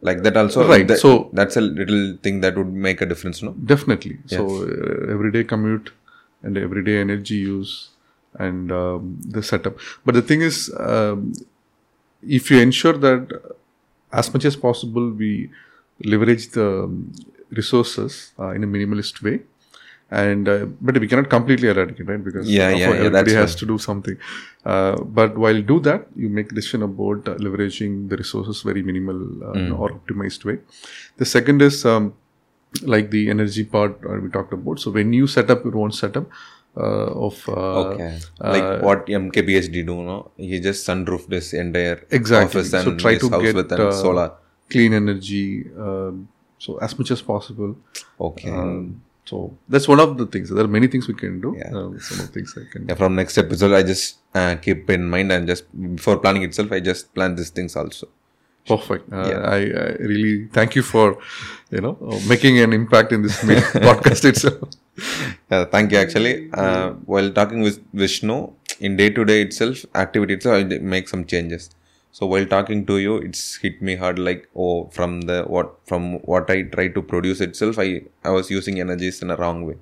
like that also? Right, that- so- that's a little thing that would make a difference, no? Definitely. So uh, everyday commute and everyday energy use and um, the setup. But the thing is, um, if you ensure that as much as possible we leverage the resources uh, in a minimalist way. And uh, but we cannot completely eradicate, right? Because Yeah, yeah, yeah, everybody has to do something. Uh, but while do that, you make decision about uh, leveraging the resources very minimal uh, or optimized way. The second is um, like the energy part uh, we talked about. So when you set up your own setup of uh, Okay. like what MKBHD do, no? He just sunroofed this entire exactly, office and so try his to house get with an uh, solar. clean energy. um so as much as possible. Okay. Um, so that's one of the things. There are many things we can do. Yeah. Uh, some of the things I can. yeah, from next episode, I just uh, keep in mind and just before planning itself, I just plan these things also. Perfect. Uh, I, I really thank you for you know uh, making an impact in this podcast itself. Uh, thank you. Actually, uh, while talking with Vishnu, in day to day itself, activity itself, I make some changes. So while talking to you, it's hit me hard. Like oh, from the what from what I try to produce itself, I I was using energies in a wrong way.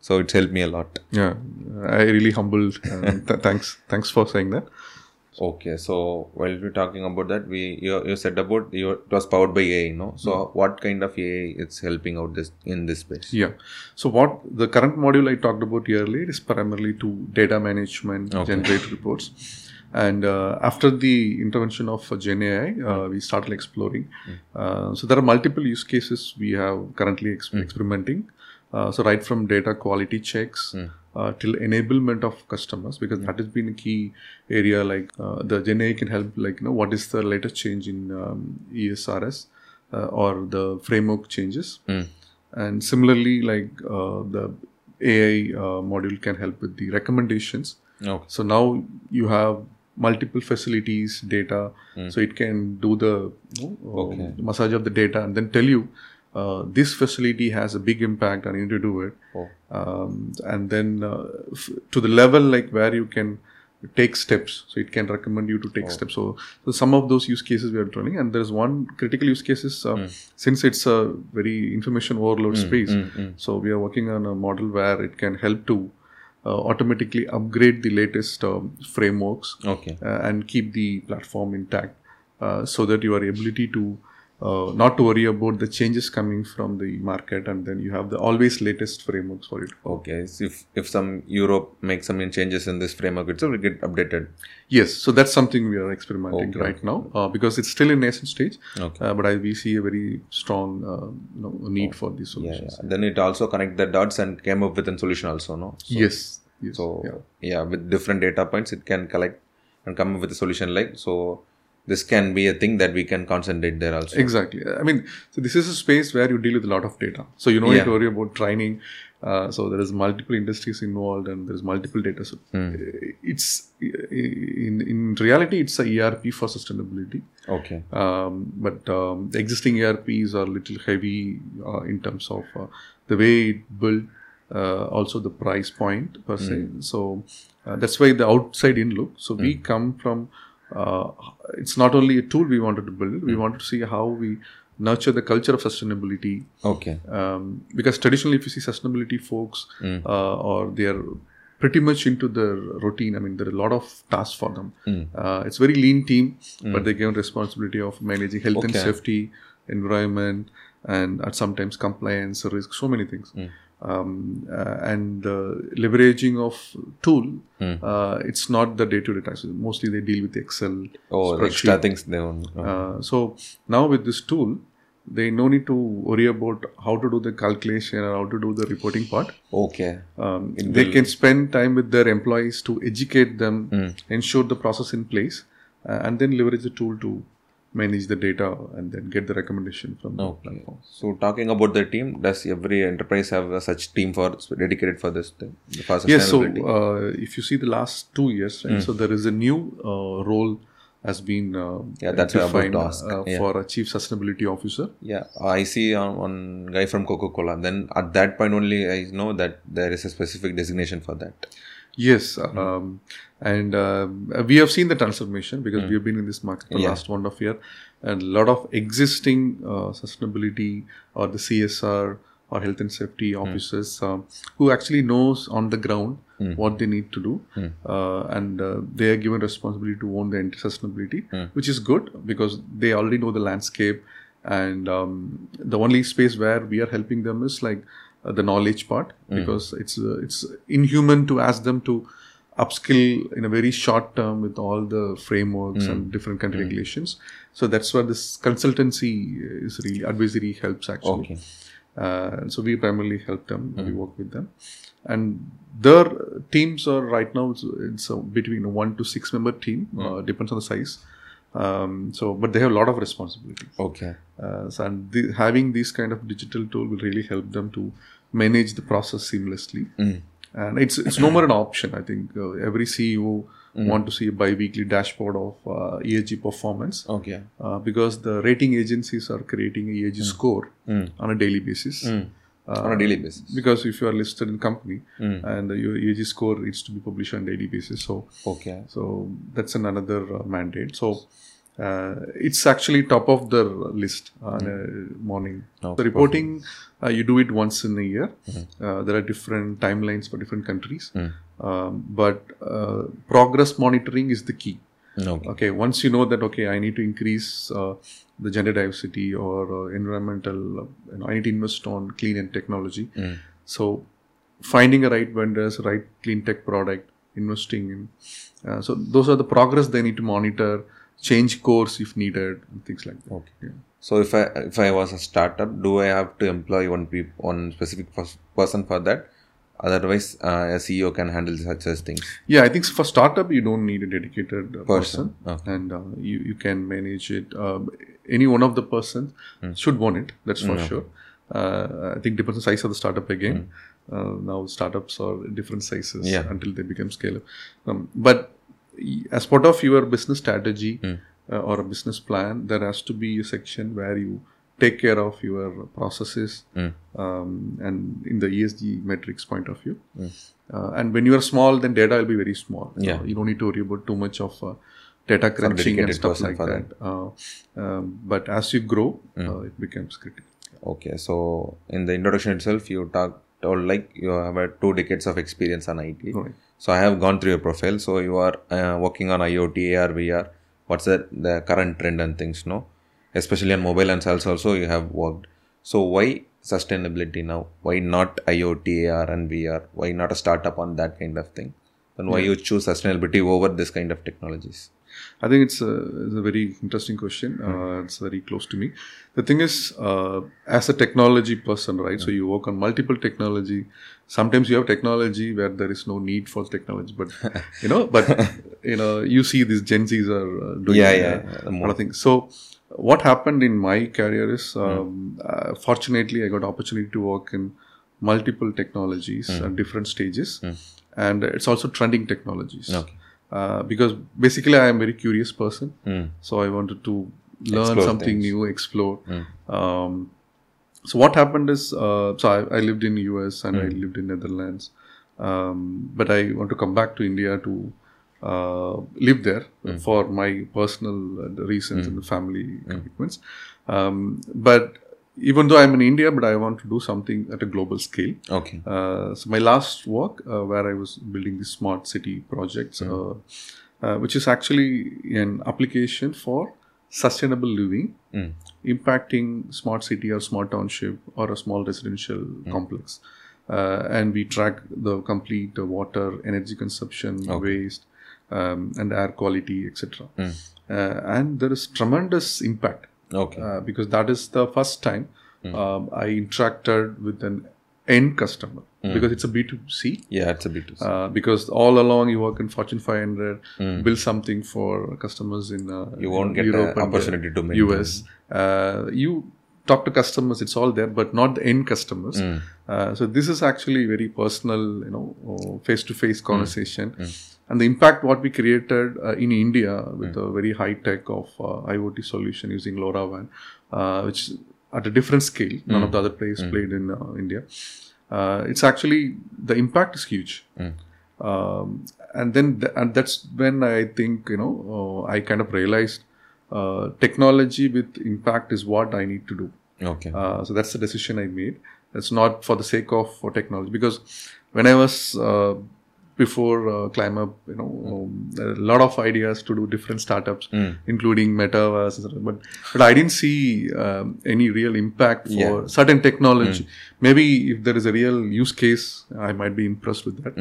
So it's helped me a lot. Yeah, I really humbled. Um, th- thanks, thanks for saying that. Okay, so while we're talking about that, we you, you said about it was powered by AI, no? So what kind of AI it's helping out this in this space? Yeah. So what the current module I talked about earlier is primarily to data management, generate reports. And uh, after the intervention of uh, Gen AI, uh, we started exploring. Uh, so there are multiple use cases we have currently ex- experimenting. Uh, so right from data quality checks uh, till enablement of customers, because that has been a key area. Like uh, the Gen AI can help, like you know, what is the latest change in um, ESRS uh, or the framework changes. And similarly, like uh, the AI uh, module can help with the recommendations. Okay. So now you have multiple facilities, data, so it can do the you know, uh, massage of the data and then tell you uh, this facility has a big impact and you need to do it. Oh. Um, and then uh, f- to the level like where you can take steps so it can recommend you to take steps so, so some of those use cases we are running and there's one critical use cases uh, since it's a very information overload space so we are working on a model where it can help to uh, automatically upgrade the latest um, frameworks Okay. uh, and keep the platform intact uh, so that your ability to uh, not to worry about the changes coming from the market and then you have the always latest frameworks for it Okay. So if if some Europe makes some changes in this framework itself, it get updated. yes so that's something we are experimenting right now uh, because it's still in nascent stage Okay. uh, but I, we see a very strong uh, you know, need for these Yeah, solutions yeah. Then it also connect the dots and came up with a solution also, no? So, yes yes so yeah. yeah. with different data points, it can collect and come up with a solution. Like so, this can be a thing that we can concentrate there also. Exactly. I mean, so this is a space where you deal with a lot of data. So you don't need to worry about training. Uh, so there is multiple industries involved and there is multiple data. So Hmm. uh, it's in in reality it's a ERP for sustainability. Okay. Um, but um, the existing ERPs are a little heavy uh, in terms of uh, the way it built, uh, also the price point per se. So uh, that's why the outside in look. So we come from uh, it's not only a tool we wanted to build, we wanted to see how we nurture the culture of sustainability. Okay. Um, because traditionally, if you see sustainability folks, uh, or they are pretty much into their routine. I mean, there are a lot of tasks for them. Uh, it's very lean team, but they're given responsibility of managing health and safety, environment, and at sometimes compliance, risk, so many things. Um, uh, and uh, leveraging of tool, uh, it's not the day-to-day tasks. Mostly they deal with Excel. Oh, spreadsheet. extra things they know. Uh, so now with this tool, they no need to worry about how to do the calculation or how to do the reporting part. okay. Um, they can spend time with their employees to educate them, Hmm. ensure the process in place, uh, and then leverage the tool to manage the data and then get the recommendation from the platform. So talking about the team, does every enterprise have a such team for dedicated for this thing? Yes, so uh, if you see the last two years, right, so there is a new uh, role has been uh. Yeah, that's what I was about defined uh, Yeah. for a chief sustainability officer. Yeah, I see on one guy from Coca Cola. And then at that point only, I know that there is a specific designation for that. Yes, Hmm. um, and um, we have seen the transformation because we have been in this market for the Hmm. Yeah. last one and a half year, and a lot of existing uh, sustainability or the CSR or health and safety Hmm. officers um, who actually knows on the ground Hmm. what they need to do, uh, and uh, they are given responsibility to own the entire sustainability, Hmm. which is good because they already know the landscape, and um, the only space where we are helping them is like uh, the knowledge part because it's uh, it's inhuman to ask them to upskill in a very short term with all the frameworks and different country regulations. So that's where this consultancy is really advisory helps actually. Okay. Uh, so we primarily help them. We work with them, and their teams are right now it's, it's a between a one to six member team. Uh, depends on the size. Um, so, but they have a lot of responsibility. Okay. Uh, so and the, having this kind of digital tool will really help them to manage the process seamlessly. And it's it's no more an option. I think uh, every CEO want to see a bi-weekly dashboard of uh, ESG performance Okay. uh, because the rating agencies are creating a ESG score on a daily basis. Uh, on a daily basis. because if you are listed in company and your ESG score needs to be published on a daily basis, so Okay. so that's another uh, mandate. So it's actually top of the list on a morning. Oh, the reporting uh, you do it once in a year. Uh, there are different timelines for different countries, um, but uh, progress monitoring is the key. Okay. Okay, once you know that okay, I need to increase uh, the gender diversity or uh, environmental, uh, you know, I need to invest on clean and technology. So finding a right vendors, right clean tech product, investing in. Uh, so those are the progress they need to monitor, change course if needed, and things like that. Okay. Yeah. So if I if I was a startup, do I have to employ one peop one specific pers- person for that? Otherwise, uh, a CEO can handle such as things. Yeah, I think for startup you don't need a dedicated uh, person, Okay. and uh, you you can manage it. Um, any one of the persons Hmm. should want it. That's for sure. Uh, I think depends on the size of the startup again. Uh, now startups are different sizes Hmm. Yeah. until they become scale up. Um, but as part of your business strategy Hmm. uh, or a business plan, there has to be a section where you take care of your processes Hmm. um, and in the ESG metrics point of view. Uh, and when you are small, then data will be very small. Yeah. Uh, you don't need to worry about too much of uh, data crunching and stuff like that. Uh, um, but as you grow, uh, it becomes critical. Okay, so in the introduction itself, you talked told like you have had two decades of experience on IT. Right. So I have gone through your profile. So you are uh, working on IoT, AR, VR. What's the, the current trend and things? No, especially on mobile and sales also you have worked. So why sustainability now? Why not IoT, AR, and VR? Why not a startup on that kind of thing? And why you choose sustainability over this kind of technologies? I think it's a, it's a very interesting question. Uh, it's very close to me. The thing is, uh, as a technology person, right? So you work on multiple technology. Sometimes you have technology where there is no need for technology, but you know, but you know, you see these Gen Zs are uh, doing Yeah, uh, yeah, a lot of things. So what happened in my career is, um, uh, fortunately, I got opportunity to work in multiple technologies at different stages, and it's also trending technologies Okay. Uh, because basically I am a very curious person. Mm. So I wanted to learn Explore something things. new, explore. Um, so what happened is, uh, so I, I lived in US and I lived in Netherlands, um, but I want to come back to India to uh, live there for my personal uh, reasons and the family commitments. Um, but even though I'm in India, but I want to do something at a global scale. Okay. Uh, so my last work, uh, where I was building the smart city projects, uh, uh, which is actually an application for sustainable living, impacting smart city or smart township or a small residential complex. Uh, and we track the complete uh, water, energy consumption, waste, um, and air quality, etc. Uh, and there is tremendous impact Okay. uh, because that is the first time um, I interacted with an end customer because it's a B2C. yeah, it's a B2C. Uh, because all along you work in Fortune 500, build something for customers in uh, you won't get Europe the and opportunity to maintain. US. Uh, you talk to customers, it's all there, but not the end customers. Hmm. Uh, so this is actually very personal, you know, face to Hmm. face conversation. And the impact what we created uh, in India with Hmm. a very high tech of uh, IoT solution using LoRaWAN, uh, which at a different scale, none Hmm. of the other players played in uh, India. Uh, it's actually the impact is huge. Um, and then th- and that's when I think you know uh, I kind of realized uh, technology with impact is what I need to do. Okay. Uh, so that's the decision I made. It's not for the sake of for technology because when I was uh, before uh, ClimeUp, you know, um, a lot of ideas to do different startups, including metaverse, etc. But but I didn't see um, any real impact for Yeah. certain technology. Maybe if there is a real use case, I might be impressed with that.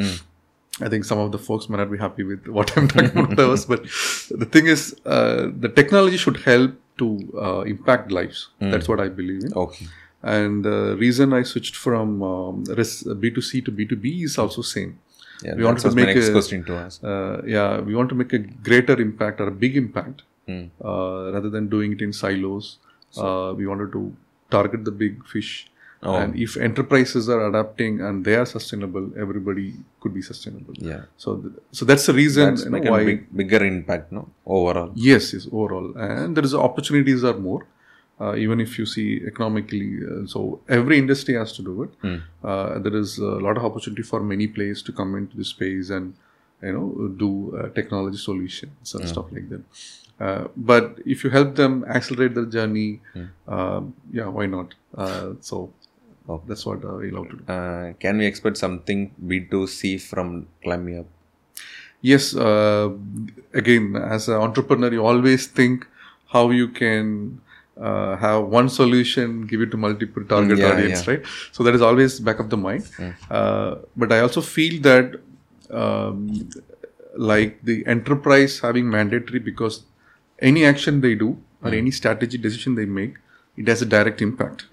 I think some of the folks might not be happy with what I'm talking about metaverse, but the thing is, uh, the technology should help to uh, impact lives. That's what I believe in. okay. And the reason I switched from um, B2C to B2B is also same. Yeah, We that to make next a- question to ask. Uh, yeah, we want to make a greater impact or a big impact Hmm. uh, rather than doing it in silos. uh, we wanted to target the big fish. Oh. And if enterprises are adapting and they are sustainable, everybody could be sustainable. Yeah. So, th- so that's the reason That's you know, why. big, bigger impact, no? Overall. Yes, yes, overall, and there is opportunities are more. Uh, even if you see economically, uh, so every industry has to do it. Uh, there is a lot of opportunity for many players to come into the space and you know do uh, technology solutions and stuff like that. Uh, but if you help them accelerate their journey, um, yeah, why not? Uh, so Okay. that's what uh, we love to do. Uh, can we expect something B2C from ClimeUp? Yes, uh, again, as an entrepreneur, you always think how you can uh, have one solution, give it to multiple target yeah, audience, yeah. right? So that is always back of the mind. Uh, but I also feel that, um, like the enterprise having mandatory because any action they do or any strategy decision they make, it has a direct impact,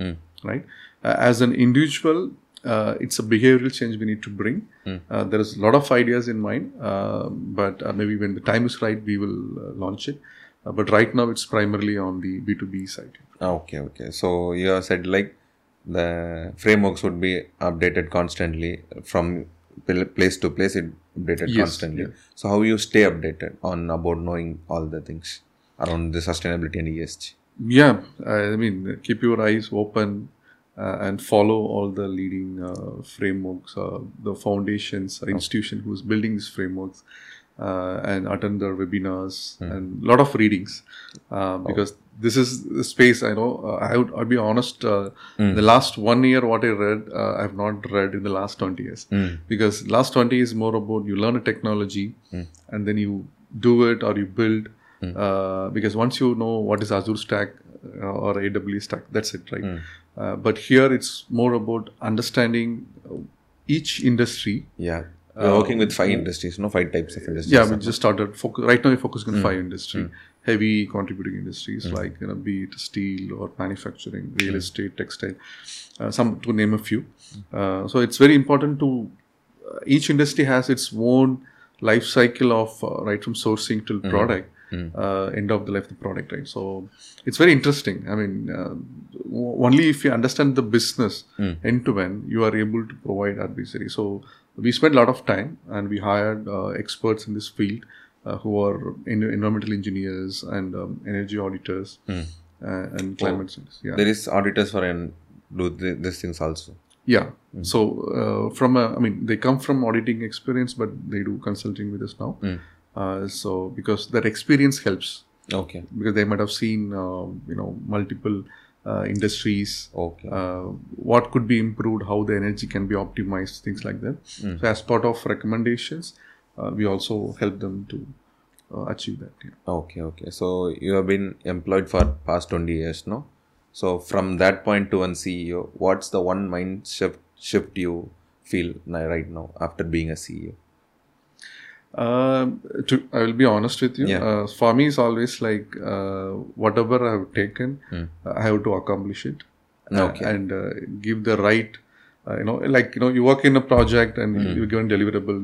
right? Uh, as an individual, uh, it's a behavioral change we need to bring. Uh, there is a lot of ideas in mind, uh, but uh, maybe when the time is right, we will uh, launch it. Uh, but right now, it's primarily on the B2B side. Ah, Okay, okay. So you have said like the frameworks would be updated constantly from place to place. It updated Yes, constantly. yeah. So how you stay updated on about knowing all the things around the sustainability and ESG? Yeah, I mean, keep your eyes open uh, and follow all the leading uh, frameworks, uh, the foundations, or institution who's building these frameworks, uh, and attend their webinars and a lot of readings, uh, because this is the space I know. Uh, I would, I'll be honest. Uh, The last one year, what I read, uh, I've not read in the last twenty years, because last twenty is more about you learn a technology, and then you do it or you build. Uh, because once you know what is Azure stack or AWS stack, that's it, right? Uh, but here it's more about understanding each industry. Yeah. We're working with five industries, no five types of industries. Yeah, we just started. Focus, right now, we're focusing on five industry, heavy contributing industries like you know, be it steel or manufacturing, real estate, textile, uh, some to name a few. Uh, so it's very important to uh, each industry has its own life cycle of uh, right from sourcing till product. Uh, end of the life of the product, right? So it's very interesting. I mean, uh, w- only if you understand the business end to end, you are able to provide advisory. So we spent a lot of time and we hired uh, experts in this field uh, who are en- environmental engineers and um, energy auditors uh, and climate scientists. Yeah. There is auditors for and do th- these things also. Yeah. So uh, from a, I mean, they come from auditing experience, but they do consulting with us now. Uh, so because that experience helps Okay. because they might have seen uh, you know multiple uh, industries Okay. uh, what could be improved how the energy can be optimized things like that so as part of recommendations uh, we also help them to uh, achieve that yeah. Okay, okay. So you have been employed for past 20 years, no? So from that point to one CEO, what's the one mind shift shift you feel right now after being a CEO? Um, to, I will be honest with you. Yeah. Uh, for me, it's always like uh, whatever I have taken, I have to accomplish it uh, Okay. and uh, give the right. Uh, you know, like you know, you work in a project and you're given deliverable.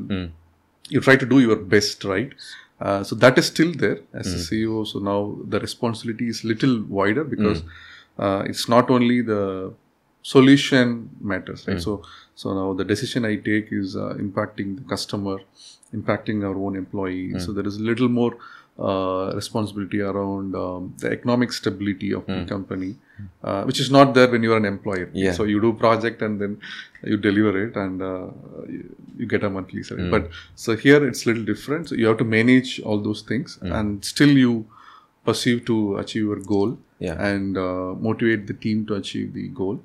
You try to do your best, right? Uh, so that is still there as a CEO. So now the responsibility is little wider because uh, it's not only the solution matters, right? So so now the decision I take is uh, impacting the customer, impacting our own employee. So there is a little more uh, responsibility around um, the economic stability of the company, uh, which is not there when you are an employer. Yeah. So you do project and then you deliver it and uh, you, you get a monthly salary. But so here it's a little different. So you have to manage all those things and still you pursue to achieve your goal Yeah. and uh, motivate the team to achieve the goal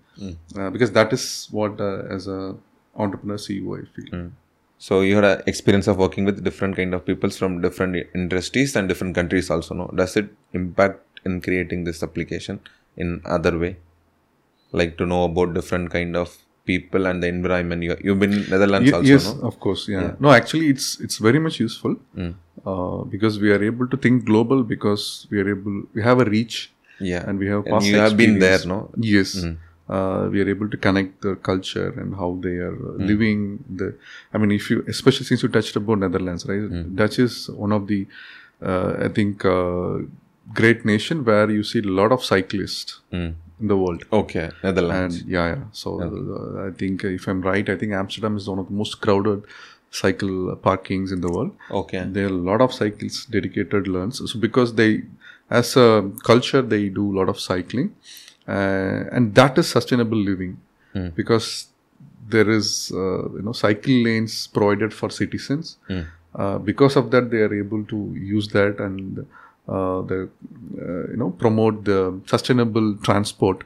uh, because that is what uh, as a entrepreneur CEO I feel. So you had an experience of working with different kind of peoples from different industries and different countries also, no? Does it impact in creating this application in other way? Like to know about different kind of people and the environment. You, you've been in Netherlands Ye- also, yes, no? Of course. Yeah. No, actually, it's it's very much useful uh, because we are able to think global because we are able we have a reach Yeah. and we have And you have been there, no? Yes. Uh, we are able to connect the culture and how they are uh, Hmm. living. The, I mean, if you, especially since you touched about Netherlands, right? Hmm. Dutch is one of the, uh, I think, uh, great nation where you see a lot of cyclists Mm. in the world. Okay, Netherlands. And yeah, yeah. So uh, I think uh, if I'm right, I think Amsterdam is one of the most crowded cycle parkings in the world. okay. There are a lot of cycles dedicated lanes. So because they, as a culture, they do a lot of cycling, uh, and that is sustainable living because there is uh, you know cycle lanes provided for citizens. Uh, because of that, they are able to use that and uh, the uh, you know promote the sustainable transport.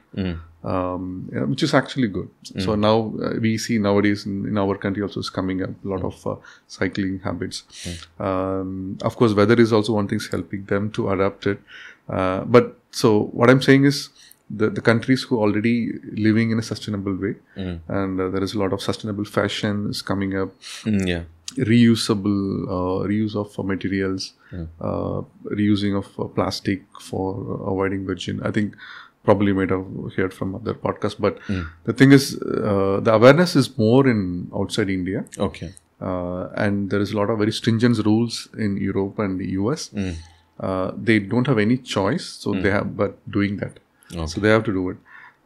Um, which is actually good. So now uh, we see nowadays in, in our country also is coming up a lot of uh, cycling habits. Um, of course, weather is also one thing is helping them to adapt it. Uh, but so what I'm saying is the, the countries who already living in a sustainable way, and uh, there is a lot of sustainable fashion is coming up Mm, yeah. reusable uh, reuse of uh, materials uh, reusing of uh, plastic for uh, avoiding virgin i think probably might have heard from other podcasts but the thing is uh, the awareness is more in outside india. Okay. uh, and there is a lot of very stringent rules in europe and the us uh, they don't have any choice so they have but doing that. So they have to do it.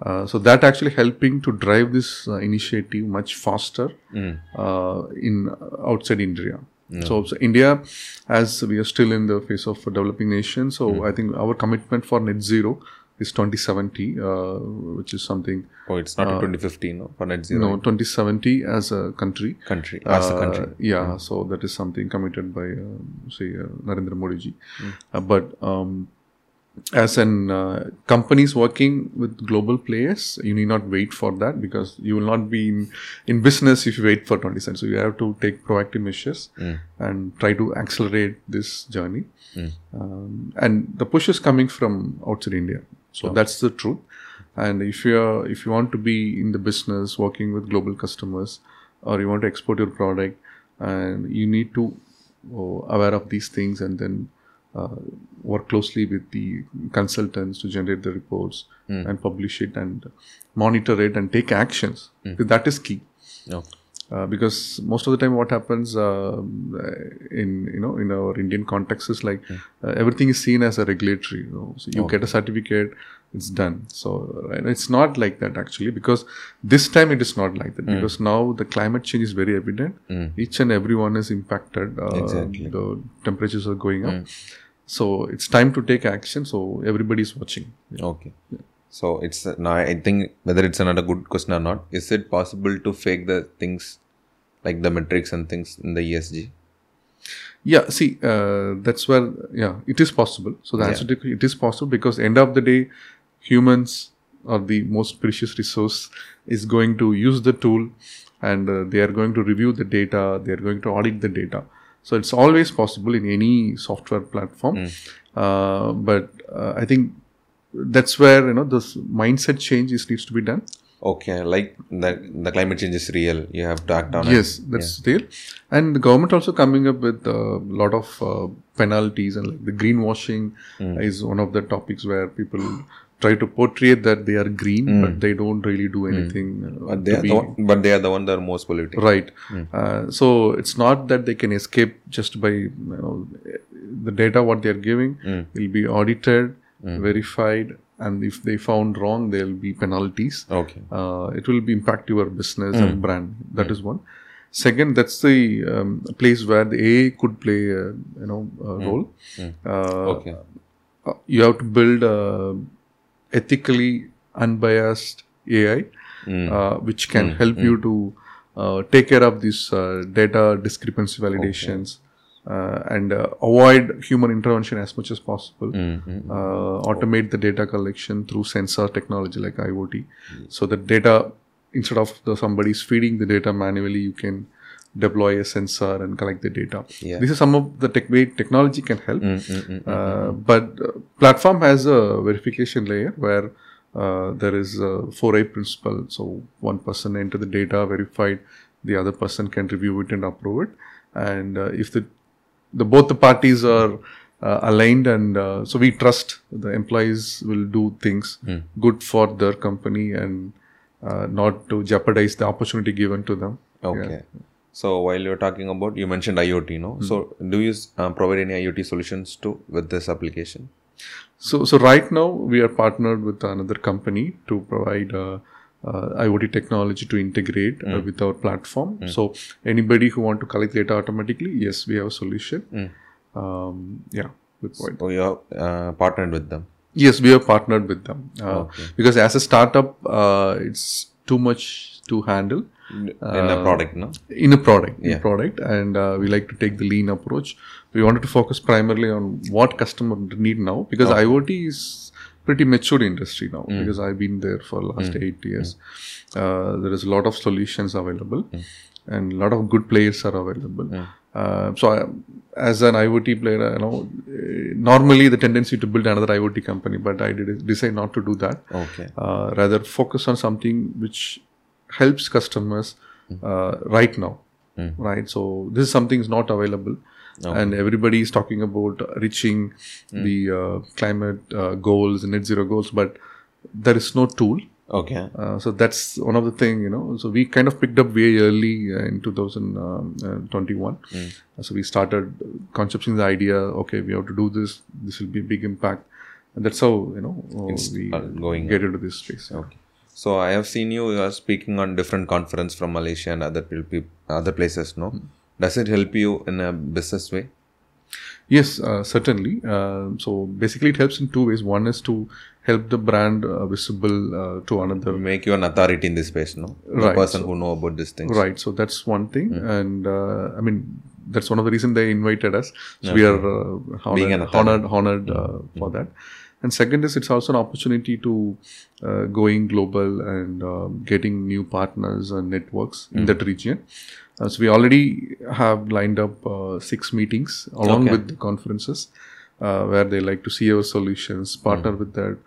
Uh, so that actually helping to drive this uh, initiative much faster uh, in outside India. So, so India, as we are still in the phase of a developing nation, so I think our commitment for net zero is 2070, uh, which is something Oh, it's not a 2015 no, for no 2070 as a country. country as a Uh, country. Yeah, so that is something committed by, uh, say, uh, Narendra Modi ji. Uh, but um, as an uh, companies working with global players, you need not wait for that because you will not be in, in business if you wait for 20 cents. So you have to take proactive measures and try to accelerate this journey. Um, and the push is coming from outside India. So that's the truth. And if you are, if you want to be in the business working with global customers, or you want to export your product, and you need to oh, aware of these things and then uh, work closely with the consultants to generate the reports hmm. and publish it and monitor it and take actions. Hmm. That is key. Uh, because most of the time what happens um, in you know in our indian context is like uh, everything is seen as a regulatory you know. So you get a certificate it's done. So right, it's not like that actually because this time it is not like that. Because now the climate change is very evident. Each and everyone is impacted uh, Exactly. the temperatures are going up. So it's time to take action. So everybody is watching. Okay. So it's now I think whether it's another good question or not, is it possible to fake the things like the metrics and things in the ESG? Yeah, see, uh, that's where yeah, it is possible. So the answer to it is possible because end of the day, humans are the most precious resource. Is going to use the tool, and uh, they are going to review the data. They are going to audit the data. So it's always possible in any software platform. Uh, but uh, I think that's where you know this mindset change is needs to be done. Okay, like the the climate change is real. You have to act on it. Yes, that's there. And the government also coming up with a lot of uh, penalties and like the greenwashing is one of the topics where people try to portray that they are green, but they don't really do anything. uh, But They're the one, but they are the one that are most polluting. Right. Uh, so it's not that they can escape just by you know the data what they are giving will be audited, verified, and if they found wrong, there will be penalties. Okay. Uh, it will be impact your business and brand. That is one. Second, that's the um, place where the AI could play a you know a role. Uh, Okay. uh, you have to build a ethically unbiased AI, uh, which can help you to uh, take care of these uh, data discrepancy validations uh, and uh, avoid human intervention as much as possible. Uh, automate the data collection through sensor technology like IoT, so the data instead of the, somebody's feeding the data manually, you can deploy a sensor and collect the data. Yeah. This is some of the tech way technology can help. Uh, but uh, platform has a verification layer where uh, there is a 4i principle. So one person enter the data verified, the other person can review it and approve it. And if the the both the parties are uh, aligned and uh, so we trust the employees will do things good for their company and uh, not to jeopardize the opportunity given to them. Okay. So while you're talking about, you mentioned IoT, no? So do you uh, provide any IoT solutions to with this application? So, so right now we are partnered with another company to provide uh, IoT technology to integrate uh, with our platform. So, anybody who want to collect data automatically, yes, we have a solution. Um, yeah, good point. So you have uh, partnered with them. Yes, we have partnered with them uh, because as a startup, uh, it's too much to handle in a product, no? in a product in a product and uh, we like to take the lean approach we wanted to focus primarily on what customer need now because iot is pretty mature industry now because i've been there for last 8 years. Uh, there is a lot of solutions available and a lot of good players are available. Uh, so I, as an iot player you know eh, normally the tendency to build another iot company but i did decide not to do that. Okay. uh, rather focus on something which helps customers uh, right now right? So this is something is not available and everybody is talking about reaching the uh, climate uh, goals net zero goals but there is no tool. Okay. uh, so that's one of the thing you know. So we kind of picked up very early uh, in 2021 Uh, so we started concepting the idea okay we have to do this this will be a big impact. And that's how you know uh, we going get into this space Okay. So I have seen you, you are speaking on different conference from Malaysia and other other places, no? Does it help you in a business way? Yes, uh, certainly. Uh, so basically, it helps in two ways. One is to help the brand uh, visible uh, to another. Make you an authority in this space, no? The Right, person who know about these things. Right. So that's one thing, and uh, I mean that's one of the reasons they invited us. So we are uh, honored, honored, honored uh, for that. And second is it's also an opportunity to uh, going global and um getting new partners and networks in that region. Uh, so we already have lined up uh, six meetings along Okay. with the conferences. Uh, where they like to see our solutions, partner with that,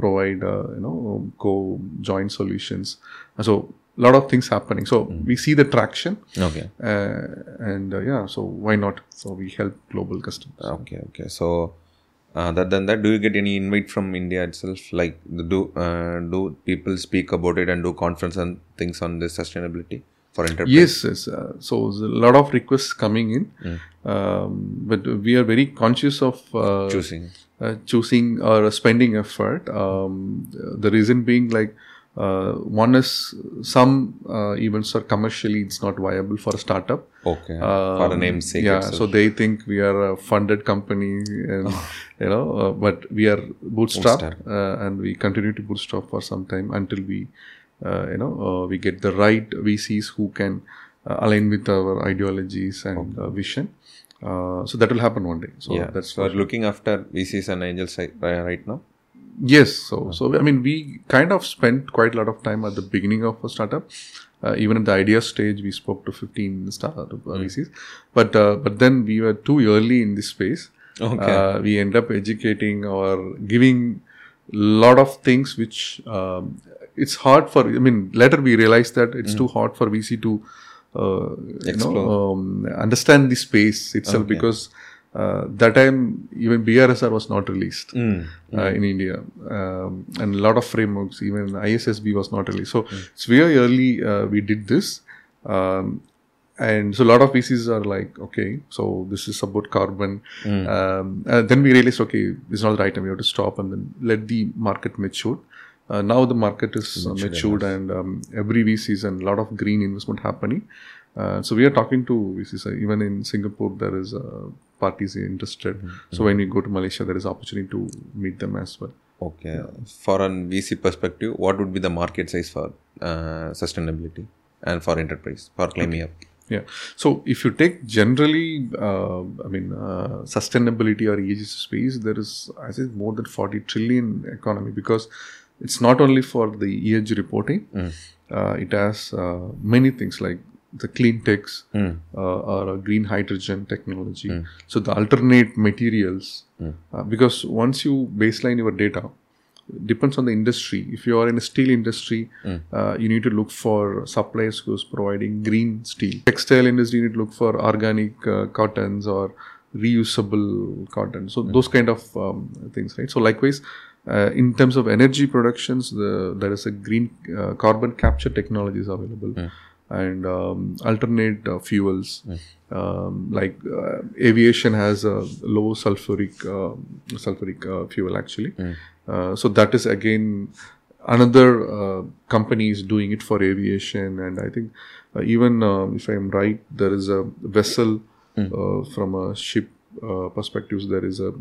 provide uh, you know co joint solutions. So a lot of things happening. So we see the traction, Okay. uh, and uh, yeah, so why not? So we help global customers. Okay. Okay. So uh, other than that, do you get any invite from India itself? Like do uh, do people speak about it and do conference and things on this sustainability for enterprise? Yes, yes. Uh, so a lot of requests coming in, um, but we are very conscious of uh, Choosing. uh, choosing or spending effort. Um, the reason being like. Uh, one is some uh, events are commercially it's not viable for a startup. Okay. for the Um, name's sake. yeah so they think we are a funded company and you know uh, but we are bootstrap uh, and we continue to bootstrap for some time until we you know uh, we get the right vcs who can uh, align with our ideologies and uh, vision Uh, so that will happen one day. So yeah. that's so are looking after VCs and angels right, now. Yes. So, so I mean, we kind of spent quite a lot of time at the beginning of a startup. Uh, even at the idea stage, we spoke to 15 startup uh, VCs, but uh, but then we were too early in this space. Okay. Uh, we end up educating or giving lot of things which um, it's hard for. I mean, later we realized that it's too hard for VC to uh, you know um, understand the space itself because uh, that time even BRSR was not released uh, in India, um, and a lot of frameworks, even ISSB was not released. So it's very early uh, we did this. Um, and so a lot of VCs are like, okay, so this is about carbon. Um, and then we realized, okay, this is not the right time. We have to stop and then let the market mature. Uh, now the market is uh, matured and um, every VCs and a lot of green investment happening. Uh, so we are talking to VCs. Uh, even in Singapore, there is uh, parties interested. So when we go to Malaysia, there is opportunity to meet them as well. Okay. For an VC perspective, what would be the market size for uh, sustainability and for enterprise for climbing up? Yeah. So if you take generally, uh, I mean, uh, sustainability or ESG space, there is, I think, more than 40 trillion economy because it's not only for the ESG reporting, uh, it has uh, many things like the clean techs uh, or green hydrogen technology. So the alternate materials, uh, because once you baseline your data, depends on the industry. If you are in a steel industry, uh, you need to look for suppliers who's providing green steel. Textile industry, you need to look for organic uh, cottons or reusable cotton. So those kind of um, things, right? So likewise, uh, in terms of energy productions, the, there is a green uh, carbon capture technology is available. And um, alternate uh, fuels, um, like uh, aviation has a low sulfuric uh, sulfuric uh, fuel actually. Uh, so that is again another uh, company is doing it for aviation, and I think uh, even um, if I am right, there is a vessel uh, from a ship uh, perspective. There is a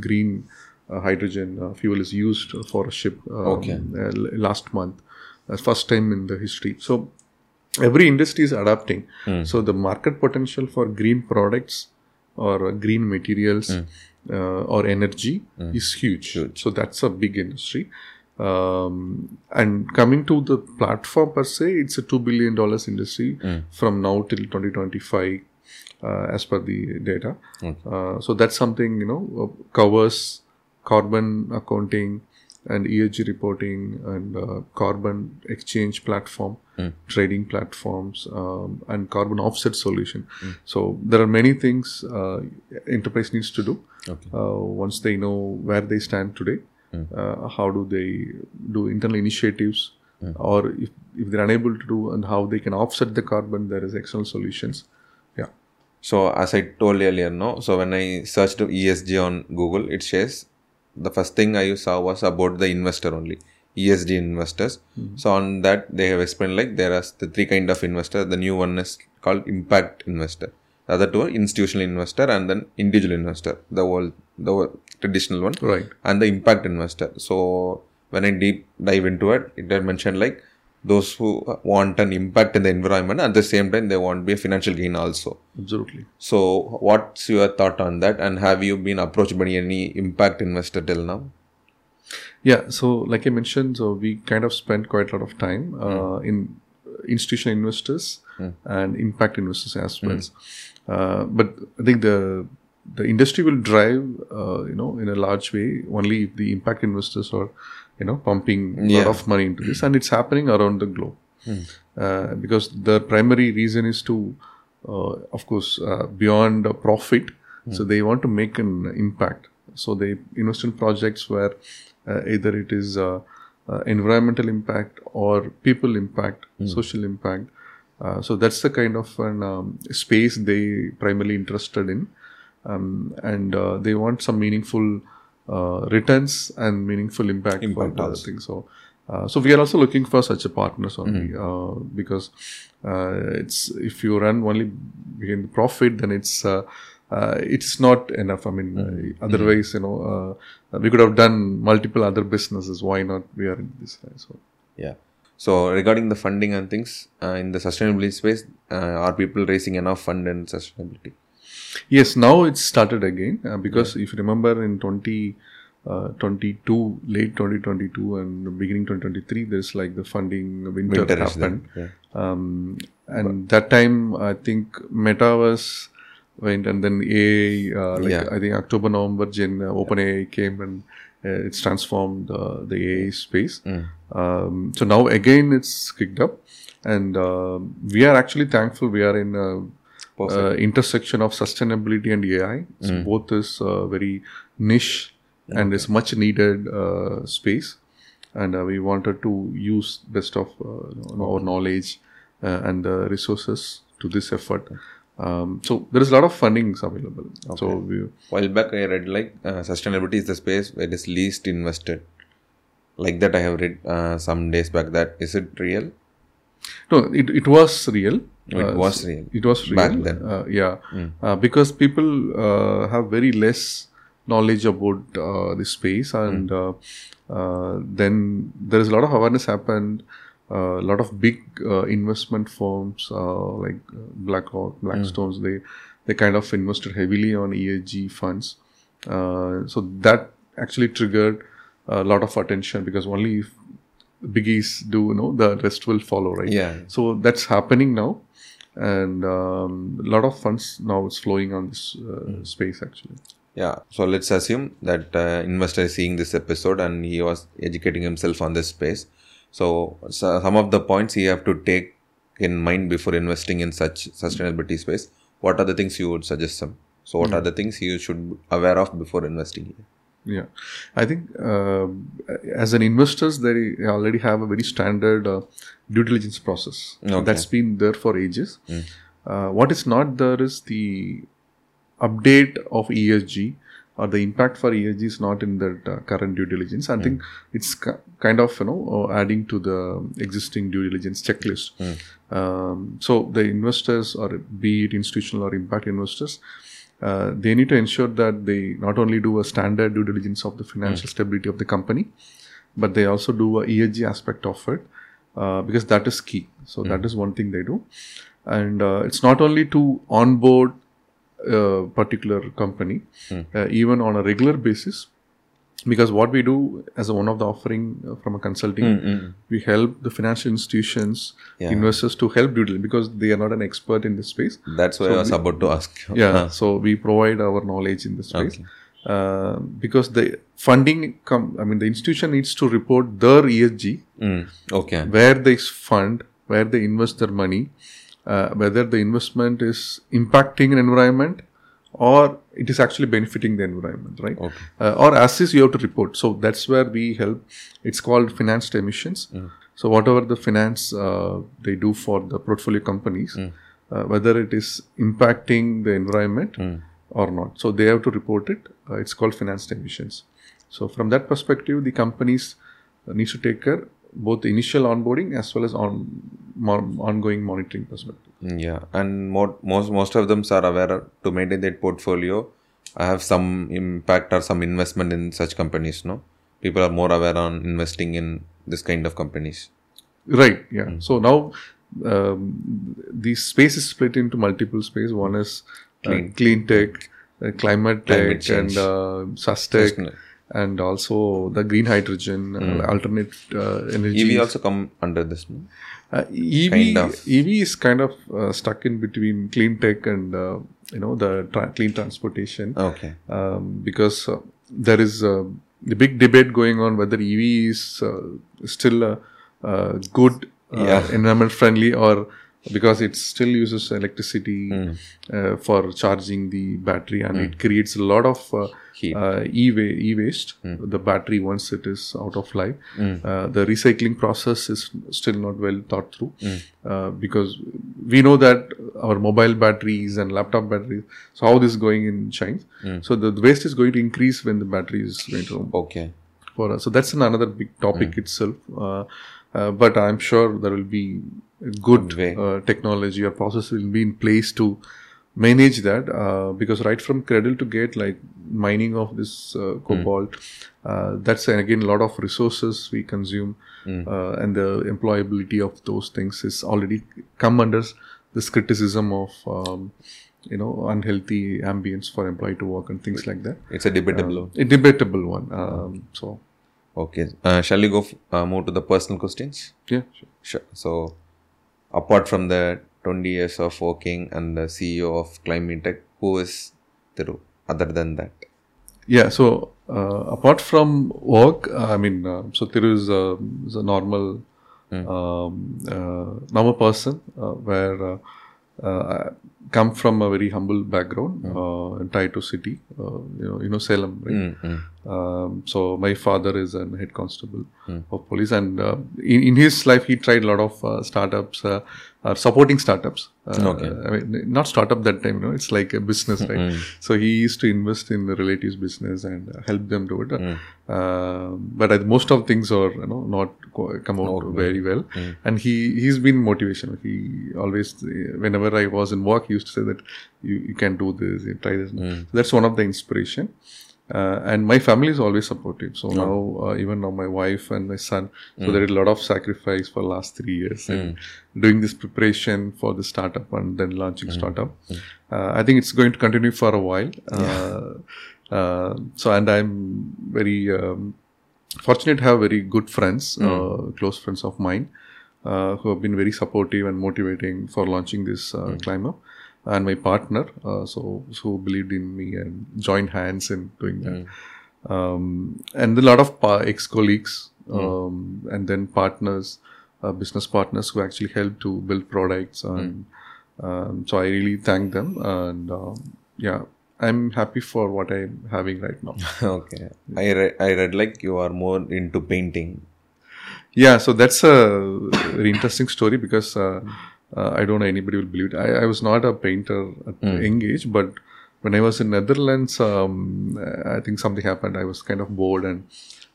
green hydrogen uh, fuel is used for a ship. Um, Okay. uh, last month, uh, first time in the history. So every industry is adapting. So the market potential for green products or uh, green materials uh, or energy is huge. So that's a big industry. Um, and coming to the platform per se, it's a two billion dollars industry from now till 2025, uh, as per the data. Uh, so that's something you know uh, covers carbon accounting and ESG reporting and uh, carbon exchange platform, trading platforms, um, and carbon offset solution. So there are many things uh, enterprise needs to do. Okay. Uh, once they know where they stand today, uh, how do they do internal initiatives, or if, if they're unable to do, and how they can offset the carbon, there is external solutions. Yeah. So as I told earlier, no. So when I searched ESG on Google, it says the first thing I saw was about the investor only, ESG investors. Hmm. So on that they have explained like there are the three kind of investor. The new one is called impact investor. The other two are institutional investor and then individual investor. The old the old traditional one Right. and the impact investor. So when I deep dive into it, it had mentioned like those who want an impact in the environment at the same time they want to be a financial gain also. Absolutely. So, what's your thought on that? And have you been approached by any impact investor till now? Yeah. So, like I mentioned, so we kind of spent quite a lot of time uh, in institutional investors and impact investors as well. Uh, but I think the the industry will drive, uh, you know, in a large way only if the impact investors are, you know, pumping a Yeah. lot of money into this, and it's happening around the globe. Uh, because the primary reason is to, uh, of course, uh, beyond profit. So they want to make an impact. So they invest in projects where uh, either it is uh, uh, environmental impact or people impact, social impact. Uh, so that's the kind of an um, space they primarily interested in, um, and uh, they want some meaningful returns and meaningful impact, Impact for the also. thing. So, uh, so we are also looking for such a partners only uh, because uh, it's if you run only the profit, then it's uh, uh, it's not enough. I mean, uh, otherwise, you know, uh, we could have done multiple other businesses. Why not? We are in this. uh, So, Yeah. So, regarding the funding and things uh, in the sustainability space, uh, are people raising enough fund in sustainability? Yes, now it's started again uh, because if you remember in 20, uh, 22, late 2022 and beginning 2023, there's like the funding winter, Winter happened. there, Um, and that time, I think meta was went and then AI, uh, like Yeah. I think October, November, Gen, uh, OpenAI came and uh, it's transformed uh, the AI space. Mm. Um, so now again it's kicked up, and uh, we are actually thankful we are in a uh, intersection of sustainability and AI. So both is uh, very niche and is much needed uh, space, and uh, we wanted to use best of uh, our knowledge uh, and the resources to this effort. Um, so there is a lot of fundings available. So we, While back, I read like uh, sustainability is the space where it is least invested. Like that, I have read uh, some days back. That is it real? No, it, it was real. It Uh, was real. It was real. Back then. Uh, yeah. Uh, because people uh, have very less knowledge about uh, the space and uh, uh, then there is a lot of awareness happened. Uh, a lot of big uh, investment firms uh, like BlackRock, Blackstones, they they kind of invested heavily on ESG funds. Uh, so that actually triggered a lot of attention because only if biggies do, you know, the rest will follow, right? Yeah. So that's happening now, and um, a lot of funds now is flowing on this uh, space actually. Yeah. So let's assume that uh, investor is seeing this episode and he was educating himself on this space. So, so some of the points you have to take in mind before investing in such sustainability space. What are the things you would suggest them? So, what are the things you should be aware of before investing here? Yeah, I think uh, as an investors, they already have a very standard uh, due diligence process Okay. that's been there for ages. Uh, what is not there is the update of ESG or the impact for ESG is not in that uh, current due diligence. I think it's ki- kind of you know uh, adding to the existing due diligence checklist. Um, so the investors, or be it institutional or impact investors, uh, they need to ensure that they not only do a standard due diligence of the financial stability of the company, but they also do a ESG aspect of it uh, because that is key. So that is one thing they do, and uh, it's not only to onboard a particular company, uh, even on a regular basis. Because what we do as a, one of the offering uh, from a consulting, we help the financial institutions, investors to help due diligence because they are not an expert in this space. That's why I was about to ask. Yeah, so we provide our knowledge in this space. Uh, because the funding come, I mean, the institution needs to report their ESG, Mm, okay. where they fund, where they invest their money, uh, whether the investment is impacting an environment or it is actually benefiting the environment, right? Okay. Uh, or as is, you have to report. So that's where we help. It's called financed emissions. So whatever the finance uh, they do for the portfolio companies, uh, whether it is impacting the environment or not. So they have to report it. Uh, it's called financed emissions. So from that perspective, the companies uh, needs to take care both the initial onboarding as well as on mo- ongoing monitoring perspective. Mm, Yeah, and more, most most of them are aware to maintain their portfolio. I have some impact or some investment in such companies. No, people are more aware on investing in this kind of companies. Right. Yeah. So now um, the space is split into multiple space. One is clean, clean tech, uh, climate tech, Climate and uh, sustech, Sustainable. and also the green hydrogen, uh, alternate uh, energy. EV also come under this. No? Uh, EV, Kind of. EV is kind of uh, stuck in between clean tech and uh, you know the tra- clean transportation Okay. um, because uh, there is a, a big debate going on whether EV is uh, still good uh, Yeah. environment friendly or because it still uses electricity Hmm. uh, for charging the battery and it creates a lot of uh, Hmm. uh, e-wa- e-waste the battery once it is out of life uh, the recycling process is still not well thought through Hmm. uh, because we know that our mobile batteries and laptop batteries so how this is going in china Hmm. so the, waste is going to increase when the battery is going to Okay. for us. So that's another big topic itself. Uh, uh, but I'm sure there will be good way. uh, technology or process will be in place to manage that uh, because right from cradle to gate like mining of this uh, cobalt uh, that's again a lot of resources we consume uh, and the employability of those things is already come under this criticism of um, you know unhealthy ambience for employee to work and things like that. It's a debatable one. A debatable one. Um, so Okay. Uh, shall we go f- uh, move to the personal questions? yeah, sure. Sure. So, apart from the 20 years of working and the CEO of Climate Tech, who is Thiru other than that? Yeah. So uh, apart from work, I mean, uh, so Thiru is a, is a normal, um, uh, normal person uh, where uh, uh, come from a very humble background uh, in Taito city, uh, you know, you know Salem, right? Um, so my father is an head constable of police, and uh, in, in his life he tried a lot of uh, startups, uh, uh, supporting startups. Uh, Okay. I mean, not startup that time, you know, it's like a business, right? So he used to invest in the relatives' business and help them do it. Uh, but I, most of things are, you know, not co- come out very well. And he he's been motivation. He always, whenever I was in work, he used to say that you, you can do this, you try this. So that's one of the inspiration. Uh, and my family is always supportive. So now, uh, even now, my wife and my son. So there is a lot of sacrifice for last three years and doing this preparation for the startup and then launching startup. Uh, I think it's going to continue for a while. Uh, uh, so, and I'm very um, fortunate to have very good friends, uh, close friends of mine, uh, who have been very supportive and motivating for launching this uh, ClimeUp. And my partner, uh, so who believed in me and joined hands in doing that. Um, and a lot of pa- ex-colleagues um, and then partners, uh, business partners who actually helped to build products. And um, so I really thank them. And um, yeah, I'm happy for what I'm having right now. okay. I, re- I read like you are more into painting. Yeah, so that's a very interesting story because uh, uh, I don't know anybody will believe it. I, I was not a painter at the young age, but when I was in Netherlands, um, I think something happened. I was kind of bored and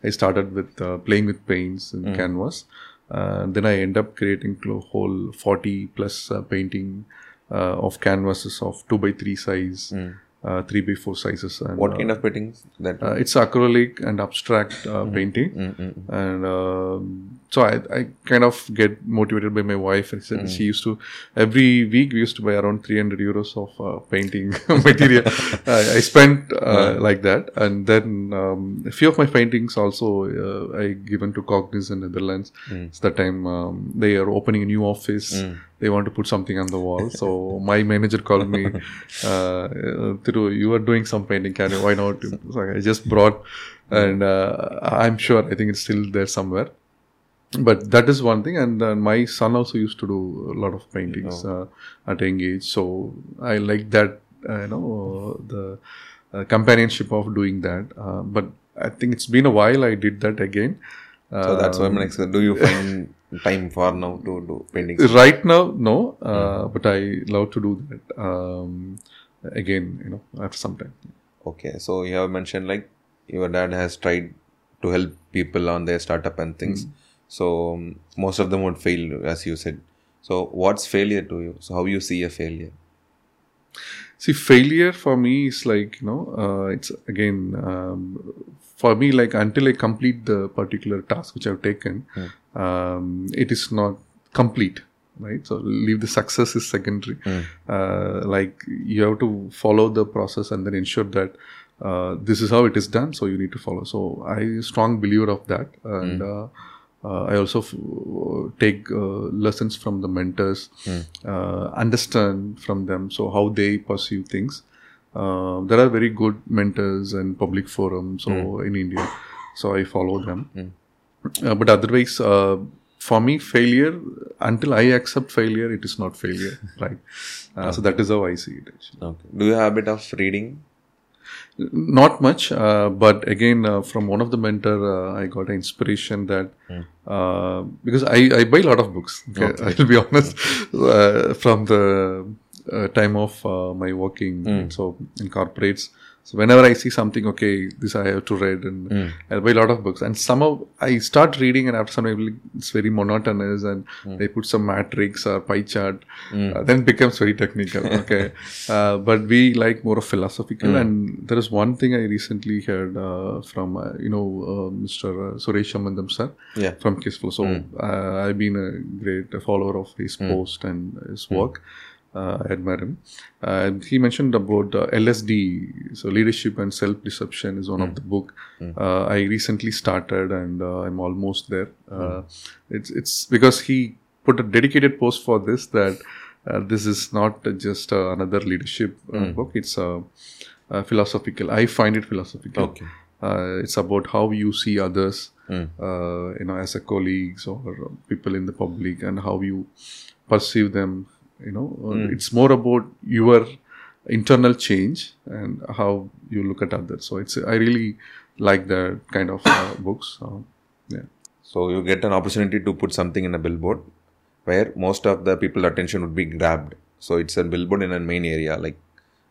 I started with uh, playing with paints and canvas. Uh, then I end up creating whole 40 plus uh, painting uh, of canvases of 2 by 3 size, uh, 3 by 4 sizes. And, What uh, kind of paintings that? uh, it's acrylic and abstract uh, painting, and um so I, I kind of get motivated by my wife. And she, she used to every week we used to buy around three hundred euros of uh, painting material. I, I spent uh, like that, and then um, a few of my paintings also uh, I given to Cognizant in Netherlands. It's the time um, they are opening a new office. They want to put something on the wall. So my manager called me, uh, you are doing some painting. Can you? Why not? So I just brought, and uh, I'm sure I think it's still there somewhere. But that is one thing, and uh, my son also used to do a lot of paintings uh, at young age. So I like that, uh, you know, the uh, companionship of doing that. Uh, but I think it's been a while. I did that again. So that's why my next. Do you find time for now to do paintings? Right now, no, uh, but I love to do that um, again, you know, after some time. Okay, so you have mentioned like your dad has tried to help people on their startup and things. So um, most of them would fail, as you said. So what's failure to you? So how you see a failure? See, failure for me is like, you know, uh, it's again, um, for me, like until I complete the particular task which I've taken, um, it is not complete. Right, so leave the success is secondary. Uh, like you have to follow the process and then ensure that uh, this is how it is done. So you need to follow. So I strong believer of that, and uh, uh, I also f- take uh, lessons from the mentors, uh, understand from them. So how they perceive things. Uh, there are very good mentors and public forums so in India, so I follow them. Uh, but otherwise, uh, for me, failure until I accept failure, it is not failure, right? Uh, So that is how I see it. Actually. Okay. Do you have a bit of reading? Not much, uh, but again, uh, from one of the mentor, uh, I got an inspiration that uh, because I, I buy a lot of books. Okay, I'll be honest. Uh, from the uh, time of uh, my working, so in corporates. So whenever I see something, okay, this I have to read, and I buy a lot of books. And somehow I start reading, and after some time, it's very monotonous, and they put some matrix or pie chart. Uh, then it becomes very technical. Okay, uh, but we like more of philosophical. And there is one thing I recently heard uh, from uh, you know uh, Mr. Suresh Sambandam sir Yeah. from Kissflow. So uh, I've been a great follower of his post and his work. Uh, I admire him. He mentioned about uh, LSD, so leadership and self deception is one of the book. Uh, I recently started and uh, I'm almost there. Uh, It's it's because he put a dedicated post for this that uh, this is not just uh, another leadership uh, book. It's a, uh philosophical. I find it philosophical. Okay. Uh, it's about how you see others, uh, you know, as a colleagues or people in the public, and how you perceive them. You know, Uh, it's more about your internal change and how you look at others. So it's I really like that kind of uh, books. Uh, yeah. So you get an opportunity to put something in a billboard where most of the people attention would be grabbed. So it's a billboard in a main area like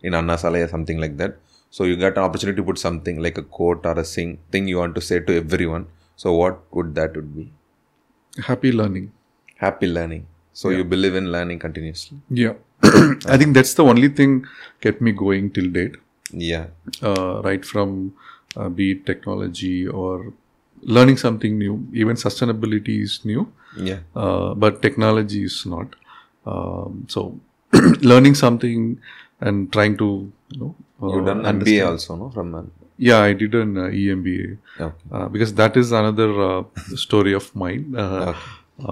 in Anna Salai or something like that. So you get an opportunity to put something like a quote or a sing thing you want to say to everyone. So what would that would be? Happy learning. Happy learning. So you believe in learning continuously. Yeah. I think that's the only thing kept me going till date. Yeah. uh, right from uh, be it technology or learning something new. Even sustainability is new, Yeah. uh, but technology is not. Um, so, learning something and trying to you know uh, You done MBA understand- also, no? From an Yeah, I did an uh, EMBA okay. uh, because that is another uh, story of mine. Uh,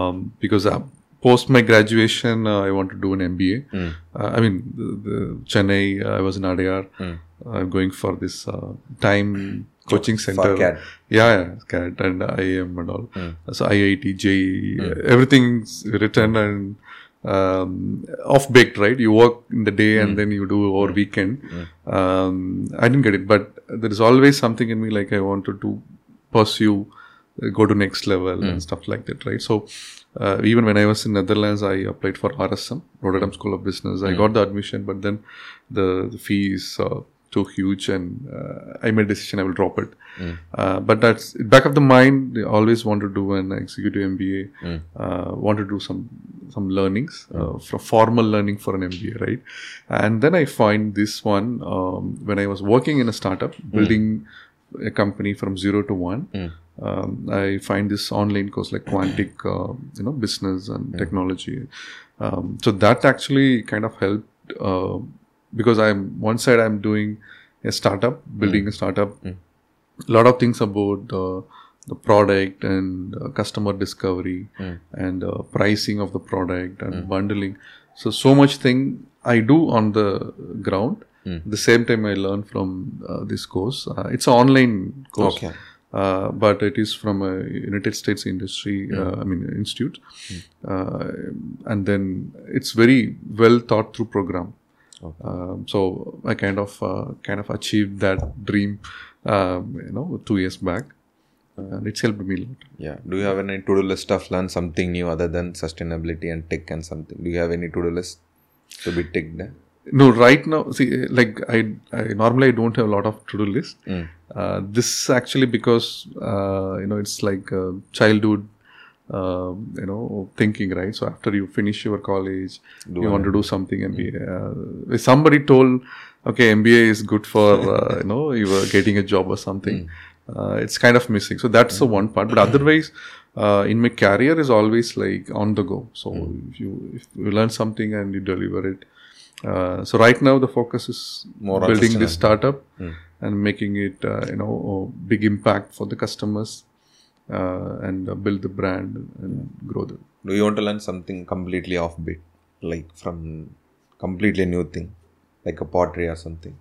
um, because uh, post my graduation, uh, I want to do an MBA. Hmm. Uh, I mean, the, the Chennai, uh, I was in Adyar. Hmm. I'm going for this uh, time coaching center. Yeah, yeah, CAT and IIM and all. Hmm. So IIT, JEE, everything's written and um, off baked, right? You work in the day and then you do over weekend. Um, I didn't get it, but there is always something in me like I wanted to pursue, uh, go to next level and stuff like that, right? So uh, even when I was in Netherlands, I applied for RSM, Rotterdam School of Business. I got the admission, but then the, the fee is uh, too huge, and uh, I made a decision I will drop it. Uh, but that's back of the mind. I always want to do an executive MBA. Uh, want to do some some learnings, uh, for formal learning for an MBA, right? And then I find this one um, when I was working in a startup, building a company from zero to one. Um, I find this online course like Quantic, uh, you know, business and technology. Um, so that actually kind of helped uh, because I'm one side I'm doing a startup, building a startup. A lot of things about the the product and uh, customer discovery and uh, pricing of the product and bundling. So so much thing I do on the ground. The same time I learn from uh, this course. Uh, it's an online course Okay. Uh, but it is from a United States industry, uh, I mean institute, uh, and then it's very well thought through program. Um, so I kind of uh, kind of achieved that dream, um, you know, two years back, and it's helped me a lot. Yeah. Do you have any to-do list of learn something new other than sustainability and tech and something? Do you have any to-do list to be ticked? eh? No, right now, see, like I, I normally I don't have a lot of to-do list. Uh, this actually because uh, you know it's like uh, childhood, um, you know, thinking, right? So after you finish your college, you want to do something MBA. Uh, somebody told, okay, MBA is good for uh, you know you were getting a job or something. Uh, it's kind of missing. So that's the one part. But otherwise, uh, in my career is always like on the go. So if you if you learn something and you deliver it. Uh, so right now the focus is More on building this startup and making it uh, you know a big impact for the customers uh, and uh, build the brand and grow the Do you want to learn something completely offbeat, like from completely new thing, like a pottery or something?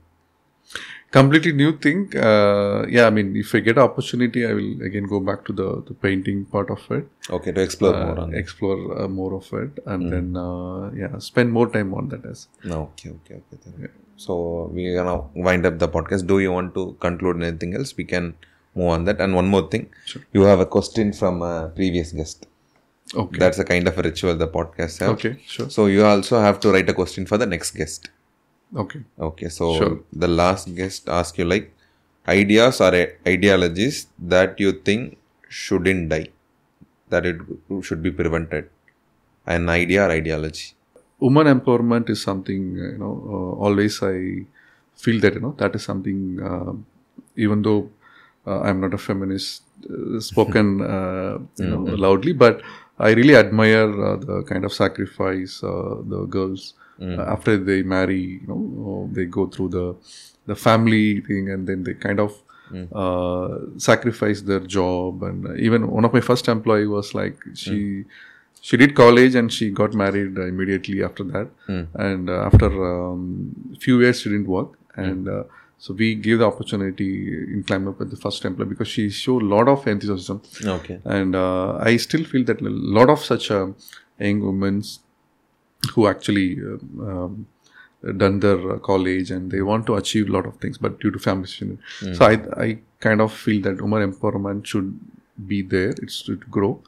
Completely new thing uh, yeah i mean if i get opportunity i will again go back to the the painting part of it Okay, to explore more on. explore uh, more of it and then uh, yeah spend more time on that as No, okay, okay, okay. then. So we're gonna wind up the podcast. Do you want to conclude anything else? We can move on that. And one more thing, you have a question from a previous guest. okay That's a kind of a ritual the podcast have. okay sure So you also have to write a question for the next guest. Okay Okay, so Sure. the last guest ask you like ideas or ideologies that you think shouldn't die, that it should be prevented. An idea or ideology. woman empowerment is something uh, you know uh, always i feel that you know that is something uh, even though uh, i'm not a feminist uh, spoken uh, you know loudly but i really admire uh, the kind of sacrifice uh, the girls Uh, after they marry, you know, they go through the the family thing, and then they kind of uh, sacrifice their job. And even one of my first employee was like she. She did college and she got married immediately after that. And uh, after um, few years, she didn't work. And uh, so we gave the opportunity in ClimeUp with the first employee because she showed a lot of enthusiasm. Okay. And uh, I still feel that a lot of such uh, young women who actually um, um, done their college and they want to achieve a lot of things, but due to family situation. So I, I kind of feel that women empowerment should be there. It should grow.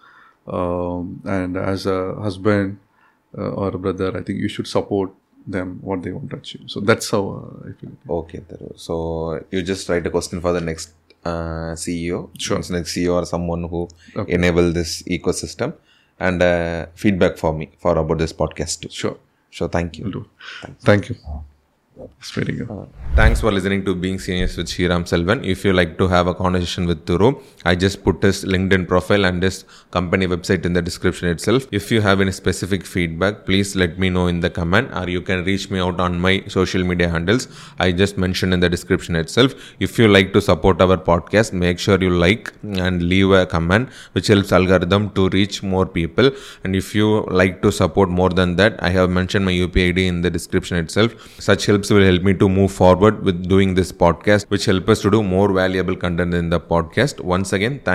Um, and as a husband uh, or a brother, I think you should support them what they want to achieve. So that's how uh, I feel. Okay. So you just write a question for the next uh, CEO, sure. next CEO or someone who enable this ecosystem, and uh, feedback for me for about this podcast too. Sure. So thank you. Thank you. It's very good. Uh, thanks for listening to Being Scenius with Sriram Selvan. If you like to have a conversation with Thiru, I just put his LinkedIn profile and his company website in the description itself. If you have any specific feedback, please let me know in the comment or you can reach me out on my social media handles. I just mentioned in the description itself. If you like to support our podcast, make sure you like and leave a comment which helps algorithm to reach more people. And if you like to support more than that, I have mentioned my UPI ID in the description itself. Such helps will help me to move forward with doing this podcast, which help us to do more valuable content in the podcast. Once again, thank